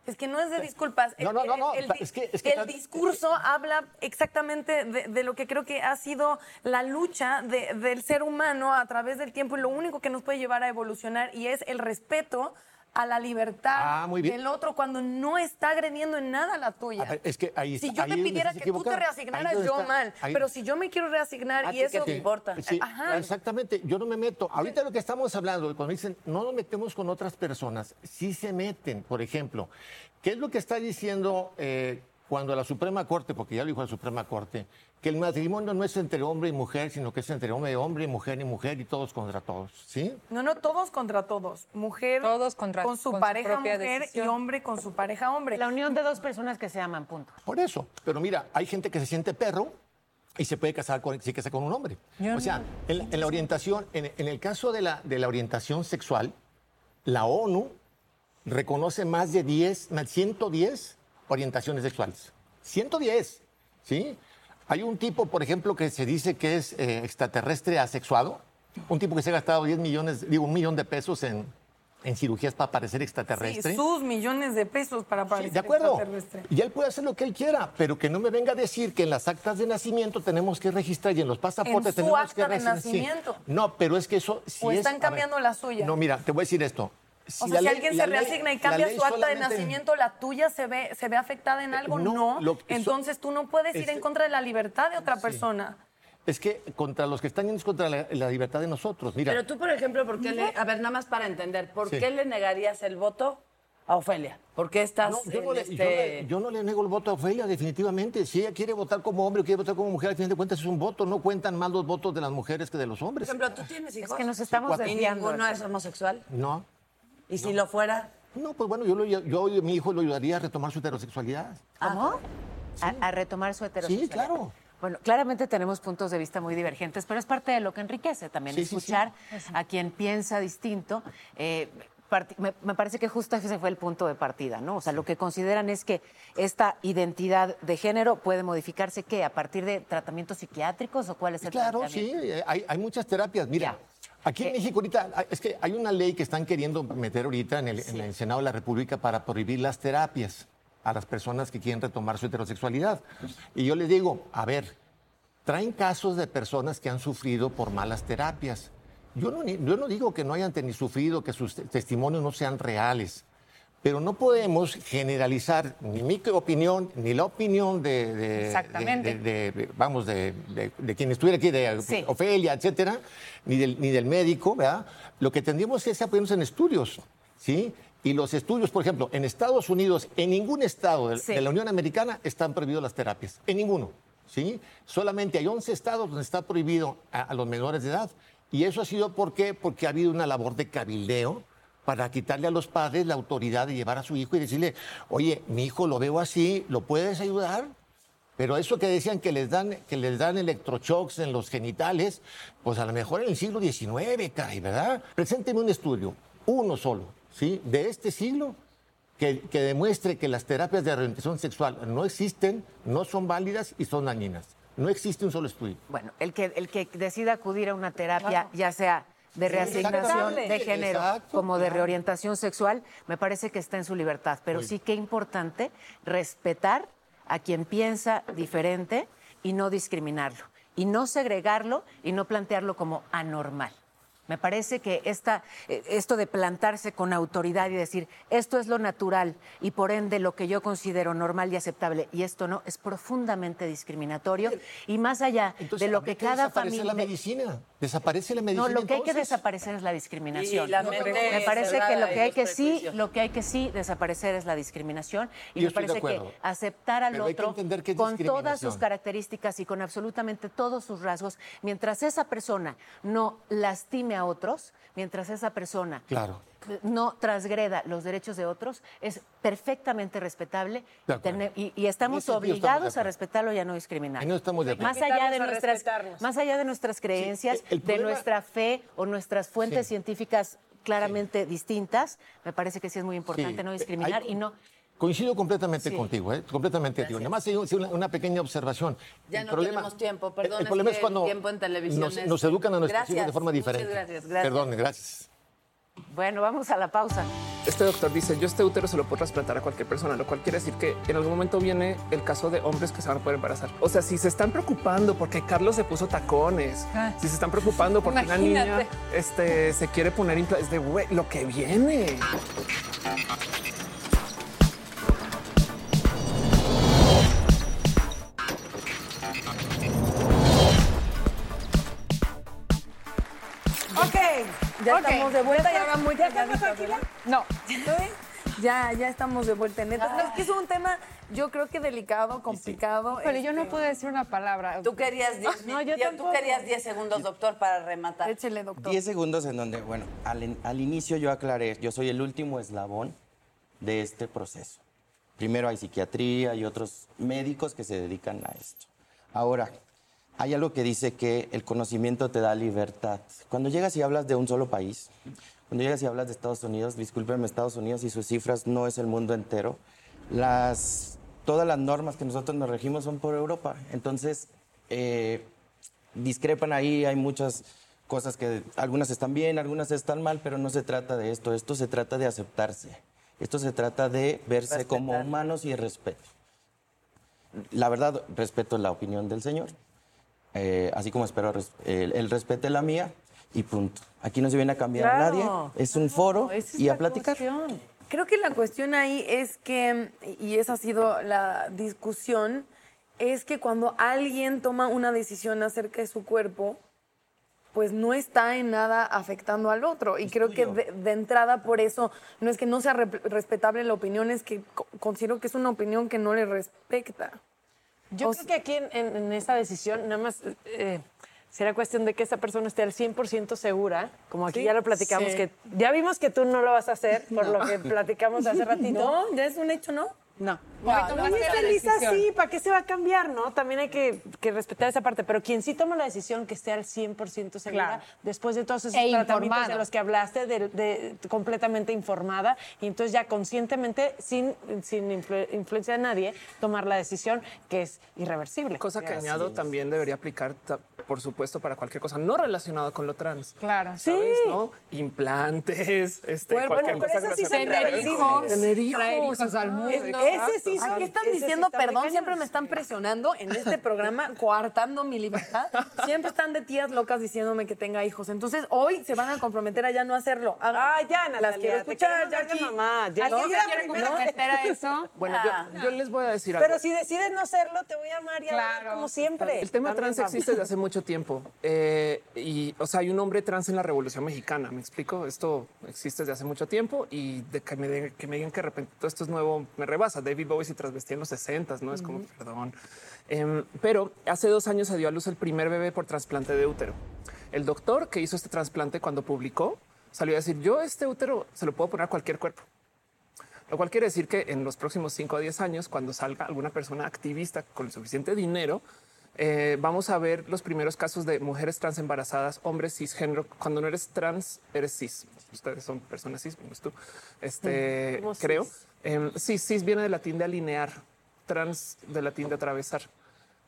Es que no es de disculpas. No, no, no, no, El, es que- es que el tan- discurso habla exactamente de, de lo que creo que ha sido la lucha de- del ser humano a través del tiempo y lo único que nos puede llevar a evolucionar y es el respeto a la libertad Ah, muy bien. del otro cuando no está agrediendo en nada la tuya. A ver, es que ahí si está- yo ahí te pidiera que tú te reasignaras, yo está- mal. ahí- Pero si yo me quiero reasignar ¿A y eso... te importa? Sí, Ajá. exactamente. Yo no me meto. Ahorita lo que estamos hablando, cuando dicen no nos metemos con otras personas, sí se meten. Por ejemplo, ¿qué es lo que está diciendo eh, cuando la Suprema Corte, porque ya lo dijo la Suprema Corte, que el matrimonio no es entre hombre y mujer, sino que es entre hombre y hombre, y mujer y mujer, y todos contra todos? ¿Sí? No, no, todos contra todos. Mujer Todos contra- con su con pareja mujer decisión. y hombre con su pareja hombre. La unión de dos personas que se aman, punto. Por eso. Pero mira, hay gente que se siente perro y se puede casar con, se casa con un hombre. o sea, en, la- en la orientación, en, en el caso de la, de la orientación sexual, la ONU reconoce más de 10, más 110 orientaciones sexuales. 110, ¿sí? Hay un tipo, por ejemplo, que se dice que es eh, extraterrestre asexuado, Un tipo que se ha gastado 10 millones, digo, un millón de pesos en, en cirugías para parecer extraterrestre. Sí, sus millones de pesos para parecer de acuerdo. extraterrestre. Y él puede hacer lo que él quiera, pero que no me venga a decir que en las actas de nacimiento tenemos que registrar y en los pasaportes En su tenemos acta que de registrar. sí. nacimiento. No, pero es que eso sí o es- están a ver, cambiando la suya. No, mira, te voy a decir esto. O Si sea, la si alguien se ley- reasigna y cambia su acta de nacimiento, la tuya se ve, se ve afectada en algo, No, no. lo- eso- Entonces tú no puedes ir Este- en contra de la libertad de otra persona. Es que contra los que están yendo es contra la, la libertad de nosotros. Mira, Pero tú, por ejemplo, ¿por qué le, a ver, nada más para entender, ¿por Sí. qué le negarías el voto a Ofelia? ¿Por qué estás No, yo, en no le, este... yo le- yo no le nego el voto a Ofelia, definitivamente. Si ella quiere votar como hombre o quiere votar como mujer, al final de cuentas es un voto. No cuentan más los votos de las mujeres que de los Por hombres. ejemplo, tú tienes hijos. que nos estamos ¿Y desviando. ninguno es homosexual? No. ¿Y si lo fuera? No, pues bueno, yo, lo, yo mi hijo lo ayudaría a retomar su heterosexualidad. ¿Cómo? A, a retomar su heterosexualidad. Sí, claro. Bueno, claramente tenemos puntos de vista muy divergentes, pero es parte de lo que enriquece también, Sí, sí, escuchar a quien piensa distinto. Eh, me, me parece que justo ese fue el punto de partida, ¿no? O sea, lo que consideran es que esta identidad de género puede modificarse, ¿qué? ¿A partir de tratamientos psiquiátricos o cuál es el Claro, sí, eh, hay, hay muchas terapias. Mira, aquí en México ahorita, hay- es que hay una ley que están queriendo meter ahorita en el, en el Senado de la República para prohibir las terapias a las personas que quieren retomar su heterosexualidad. Y yo les digo, a ver, traen casos de personas que han sufrido por malas terapias. Yo no, yo no digo que no hayan ni sufrido, que sus te- testimonios no sean reales. Pero no podemos generalizar ni mi opinión ni la opinión de, de- Exactamente. de- vamos, de, quien estuviera aquí, de Sí. Ofelia, etcétera, ni del, ni del médico, ¿verdad? Lo que tendríamos es apoyarnos en estudios, ¿sí? Y los estudios, por ejemplo, en Estados Unidos, en ningún estado de, Sí. de la Unión Americana están prohibidas las terapias, en ninguno, ¿sí? Solamente hay 11 estados donde está prohibido a, a los menores de edad. Y eso ha sido ¿por qué? porque ha habido una labor de cabildeo para quitarle a los padres la autoridad de llevar a su hijo y decirle, oye, mi hijo lo veo así, ¿lo puedes ayudar? Pero eso que decían que les dan, que les dan electroshocks en los genitales, pues a lo mejor en el siglo XIX, caray, ¿verdad? Presénteme un estudio, uno solo, ¿sí? De este siglo, que, que demuestre que las terapias de orientación sexual no existen, no son válidas y son dañinas. No existe un solo estudio. Bueno, el que, el que decida acudir a una terapia, ya sea de reasignación de género Exacto, como de reorientación sexual, me parece que está en su libertad. Pero sí que importante respetar a quien piensa diferente y no discriminarlo. Y no segregarlo y no plantearlo como anormal. Me parece que esta, eh, esto de plantarse con autoridad y decir esto es lo natural y por ende lo que yo considero normal y aceptable y esto no es profundamente discriminatorio y más allá Entonces, de lo ¿habría que cada familia la medicina. Desaparece la medicina. no, lo que hay que desaparecer es la discriminación. Y la mente me parece que lo que hay que sí, lo que hay que sí desaparecer es la discriminación y Yo me parece que aceptar al Pero otro que con todas sus características y con absolutamente todos sus rasgos, mientras esa persona no lastime a otros, mientras esa persona Claro. No transgreda los derechos de otros, es perfectamente respetable y, y estamos obligados a respetarlo y a no discriminar. Ahí no estamos de acuerdo. Más allá de nuestras, más allá de nuestras creencias, de nuestra fe o nuestras fuentes Sí. científicas claramente distintas, me parece que sí es muy importante Sí. no discriminar Hay- y no Coincido completamente Sí. contigo, ¿eh? completamente contigo. Nada más una, una pequeña observación. Ya El no problema- tenemos tiempo, perdón, El, es problema que es cuando el tiempo en televisión nos, es- nos educan a nuestros Gracias, hijos de forma muchas diferente. gracias, gracias. Perdón, gracias. Bueno, vamos a la pausa. Este doctor dice, yo este útero se lo puedo trasplantar a cualquier persona, lo cual quiere decir que en algún momento viene el caso de hombres que se van a poder embarazar. O sea, si se están preocupando porque Carlos se puso tacones, Ah. si se están preocupando porque una niña este, se quiere poner implantes, de güey, lo que viene. Ya estamos de vuelta, ya van muy ¿Ya estás tranquila? No. ¿Estoy? Ya, ya estamos de vuelta. Neta, No, es que es un tema, yo creo que delicado, complicado. Pero yo no este, puedo decir una palabra. Tú querías 10 *laughs* No, yo tú tampoco. querías 10 segundos, doctor, para rematar. Échele, doctor. 10 segundos en donde, bueno, al, al inicio yo aclaré, yo soy el último eslabón de este proceso. Primero hay psiquiatría y otros médicos que se dedican a esto. Ahora, hay algo que dice que el conocimiento te da libertad. Cuando llegas y hablas de un solo país, cuando llegas y hablas de Estados Unidos, discúlpenme, Estados Unidos y sus cifras no es el mundo entero. Las, todas las normas que nosotros nos regimos son por Europa. Entonces, eh, discrepan ahí, hay muchas cosas que algunas están bien, algunas están mal, pero no se trata de esto. Esto se trata de aceptarse. Esto se trata de verse como humanos y respeto. La verdad, respeto la opinión del Señor, eh, así como espero res- él, él respete la mía y punto. Aquí no se viene a cambiar a nadie, Claro, es un foro es y a platicar. Creo que la cuestión ahí es que, y esa ha sido la discusión, es que cuando alguien toma una decisión acerca de su cuerpo, pues no está en nada afectando al otro. Y creo que de, de entrada por eso no es que no sea re- respetable la opinión, es que co- considero que es una opinión que no le respecta. Yo creo que aquí en, en- en esta decisión nada más eh, será cuestión de que esa persona esté al 100% segura, como aquí Sí, ya lo platicamos, sí. que ya vimos que tú no lo vas a hacer, por lo que platicamos hace *laughs* ratito. No, ya es un hecho, ¿no? No. No, no, la es feliz decisión. así, ¿para qué se va a cambiar, no? También hay que, que respetar esa parte, pero quien sí toma la decisión que esté al 100% segura, Claro. después de todos esos E tratamientos informada. de los que hablaste, de, de- completamente informada, y entonces ya conscientemente, sin, sin influ- influencia de nadie, tomar la decisión que es irreversible. Cosa que añado también debería aplicar, por supuesto, para cualquier cosa no relacionada con lo trans. Claro. ¿Sabes? ¿no? Implantes, este, Bueno, cualquier pero cosa eso sí relacionada- son Tener hijos, Tener hijos. traer hijos al mundo. Ese sí. ¿qué están diciendo? Perdón, siempre me están presionando en este *laughs* programa, coartando mi libertad. Siempre están de tías locas diciéndome que tenga hijos. Entonces, hoy se van a comprometer a ya no hacerlo. Ah, ya, Natalia, Las quiero escuchar, de Jackie. mamá. Ya, ¿Alguien no, se ya, quiere comprometer a eso? Bueno, yo, yo les voy a decir algo. Pero si decides no serlo, te voy a amar y a como siempre. El tema También trans existe desde hace mucho tiempo. Eh, y, o sea, hay un hombre trans en la Revolución Mexicana, ¿me explico? Esto existe desde hace mucho tiempo y de que me, de- que me digan que de repente todo esto es nuevo me rebasa. David Bowie se transvestía en los 60, ¿no? Es como, perdón. Em, pero hace dos años se dio a luz el primer bebé por trasplante de útero. El doctor que hizo este trasplante cuando publicó salió a decir, yo este útero se lo puedo poner a cualquier cuerpo. Lo cual quiere decir que en los próximos 5 a 10 años, cuando salga alguna persona activista con suficiente dinero, eh, vamos a ver los primeros casos de mujeres trans embarazadas, hombres cisgénero. Cuando no eres trans, eres cis. Ustedes son personas cis, menos tú. Este, ¿Cómo cis? Em, sí, cis viene del latín de alinear, trans del latín de atravesar.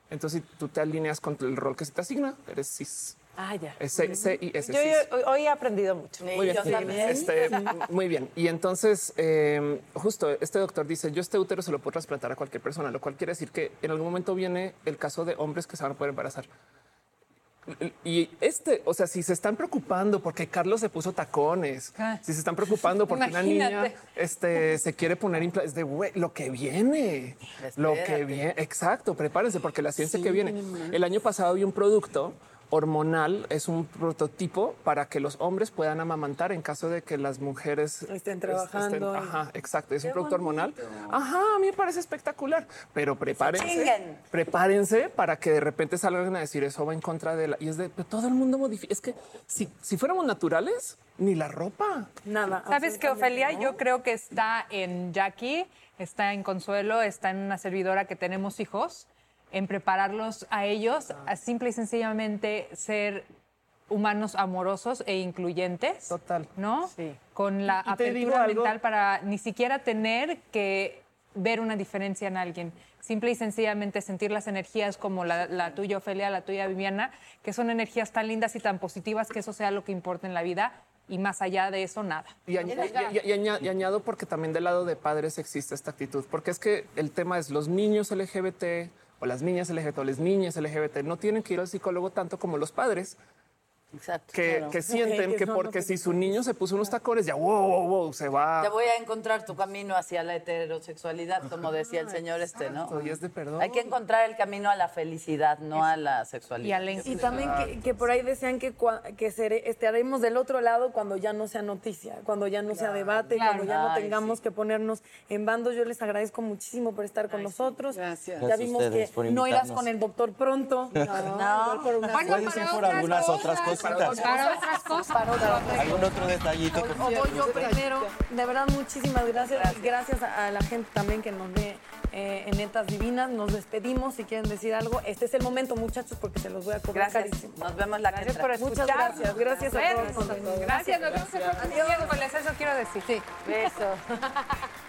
Entonces, si tú te alineas con el rol que se te asigna, eres cis. Ah, ya. Es C, C y S. Yo, cis. hoy- hoy he aprendido mucho. Muy bien. yo también. Este, *laughs* muy bien. Y entonces, eh, justo este doctor dice, yo este útero se lo puedo trasplantar a cualquier persona, lo cual quiere decir que en algún momento viene el caso de hombres que se van a poder embarazar. Y este, o sea, si se están preocupando porque Carlos se puso tacones, Ah. si se están preocupando porque una niña este, se quiere poner implantes de güey, lo que viene, lo que viene, exacto, prepárense porque la ciencia que viene. El año pasado había un producto hormonal, es un prototipo para que los hombres puedan amamantar en caso de que las mujeres Estén trabajando ajá, exacto, es un producto hormonal. Ajá, a mí me parece espectacular, pero prepárense, chinguen. prepárense para que de repente salgan a decir eso va en contra de la y es de pero todo el mundo modifica. Es que si, si fuéramos naturales, ni la ropa. Nada. ¿Sabes qué, Ofelia? Yo creo que está en Jackie, está en Consuelo, está en una servidora que tenemos hijos, en prepararlos a ellos a simple y sencillamente ser humanos amorosos e incluyentes. Total. ¿No? Sí. Con la Y apertura algo- mental para ni siquiera tener que ver una diferencia en alguien. Simple y sencillamente sentir las energías como la, la tuya, Ofelia, la tuya, Viviana, que son energías tan lindas y tan positivas que eso sea lo que importa en la vida y más allá de eso, nada. Y, añ- y- y- y aña- y añado porque también del lado de padres existe esta actitud, porque es que el tema es los niños LGBT o las niñas LGBT o las niñas LGBT no tienen que ir al psicólogo tanto como los padres Exacto. que, claro. que sienten que porque si su niño se puso unos tacones ya wow, wow, wow, se va. Te voy a encontrar tu camino hacia la heterosexualidad, como decía el señor este, ¿no? Y es de perdón. Hay que encontrar el camino a la felicidad, no a la Y sexualidad. a la Y también que, que por ahí decían que, que sere- estaremos del otro lado cuando ya no sea noticia, cuando ya no sea debate, Claro. cuando ya no Ay, tengamos sí. que ponernos en bandos. Yo les agradezco muchísimo por estar con nosotros. Gracias. Ya Gracias vimos que no irás con el doctor pronto. No, igual por una- Bueno, para por algunas otras cosas, cositas. Para otras cosas. ¿Algún otro detallito? que- O voy yo primero. De verdad, muchísimas gracias. Gracias, a, a la gente también que nos ve eh, en Netas Divinas. Nos despedimos. Si quieren decir algo, este es el momento, muchachos, porque se los voy a cobrar Gracias. carísimo. Nos vemos la Gracias por Muchas gracias. Gracias a todos. Gracias, nos vemos el próximo miércoles, eso quiero decir. Sí. Beso. *laughs*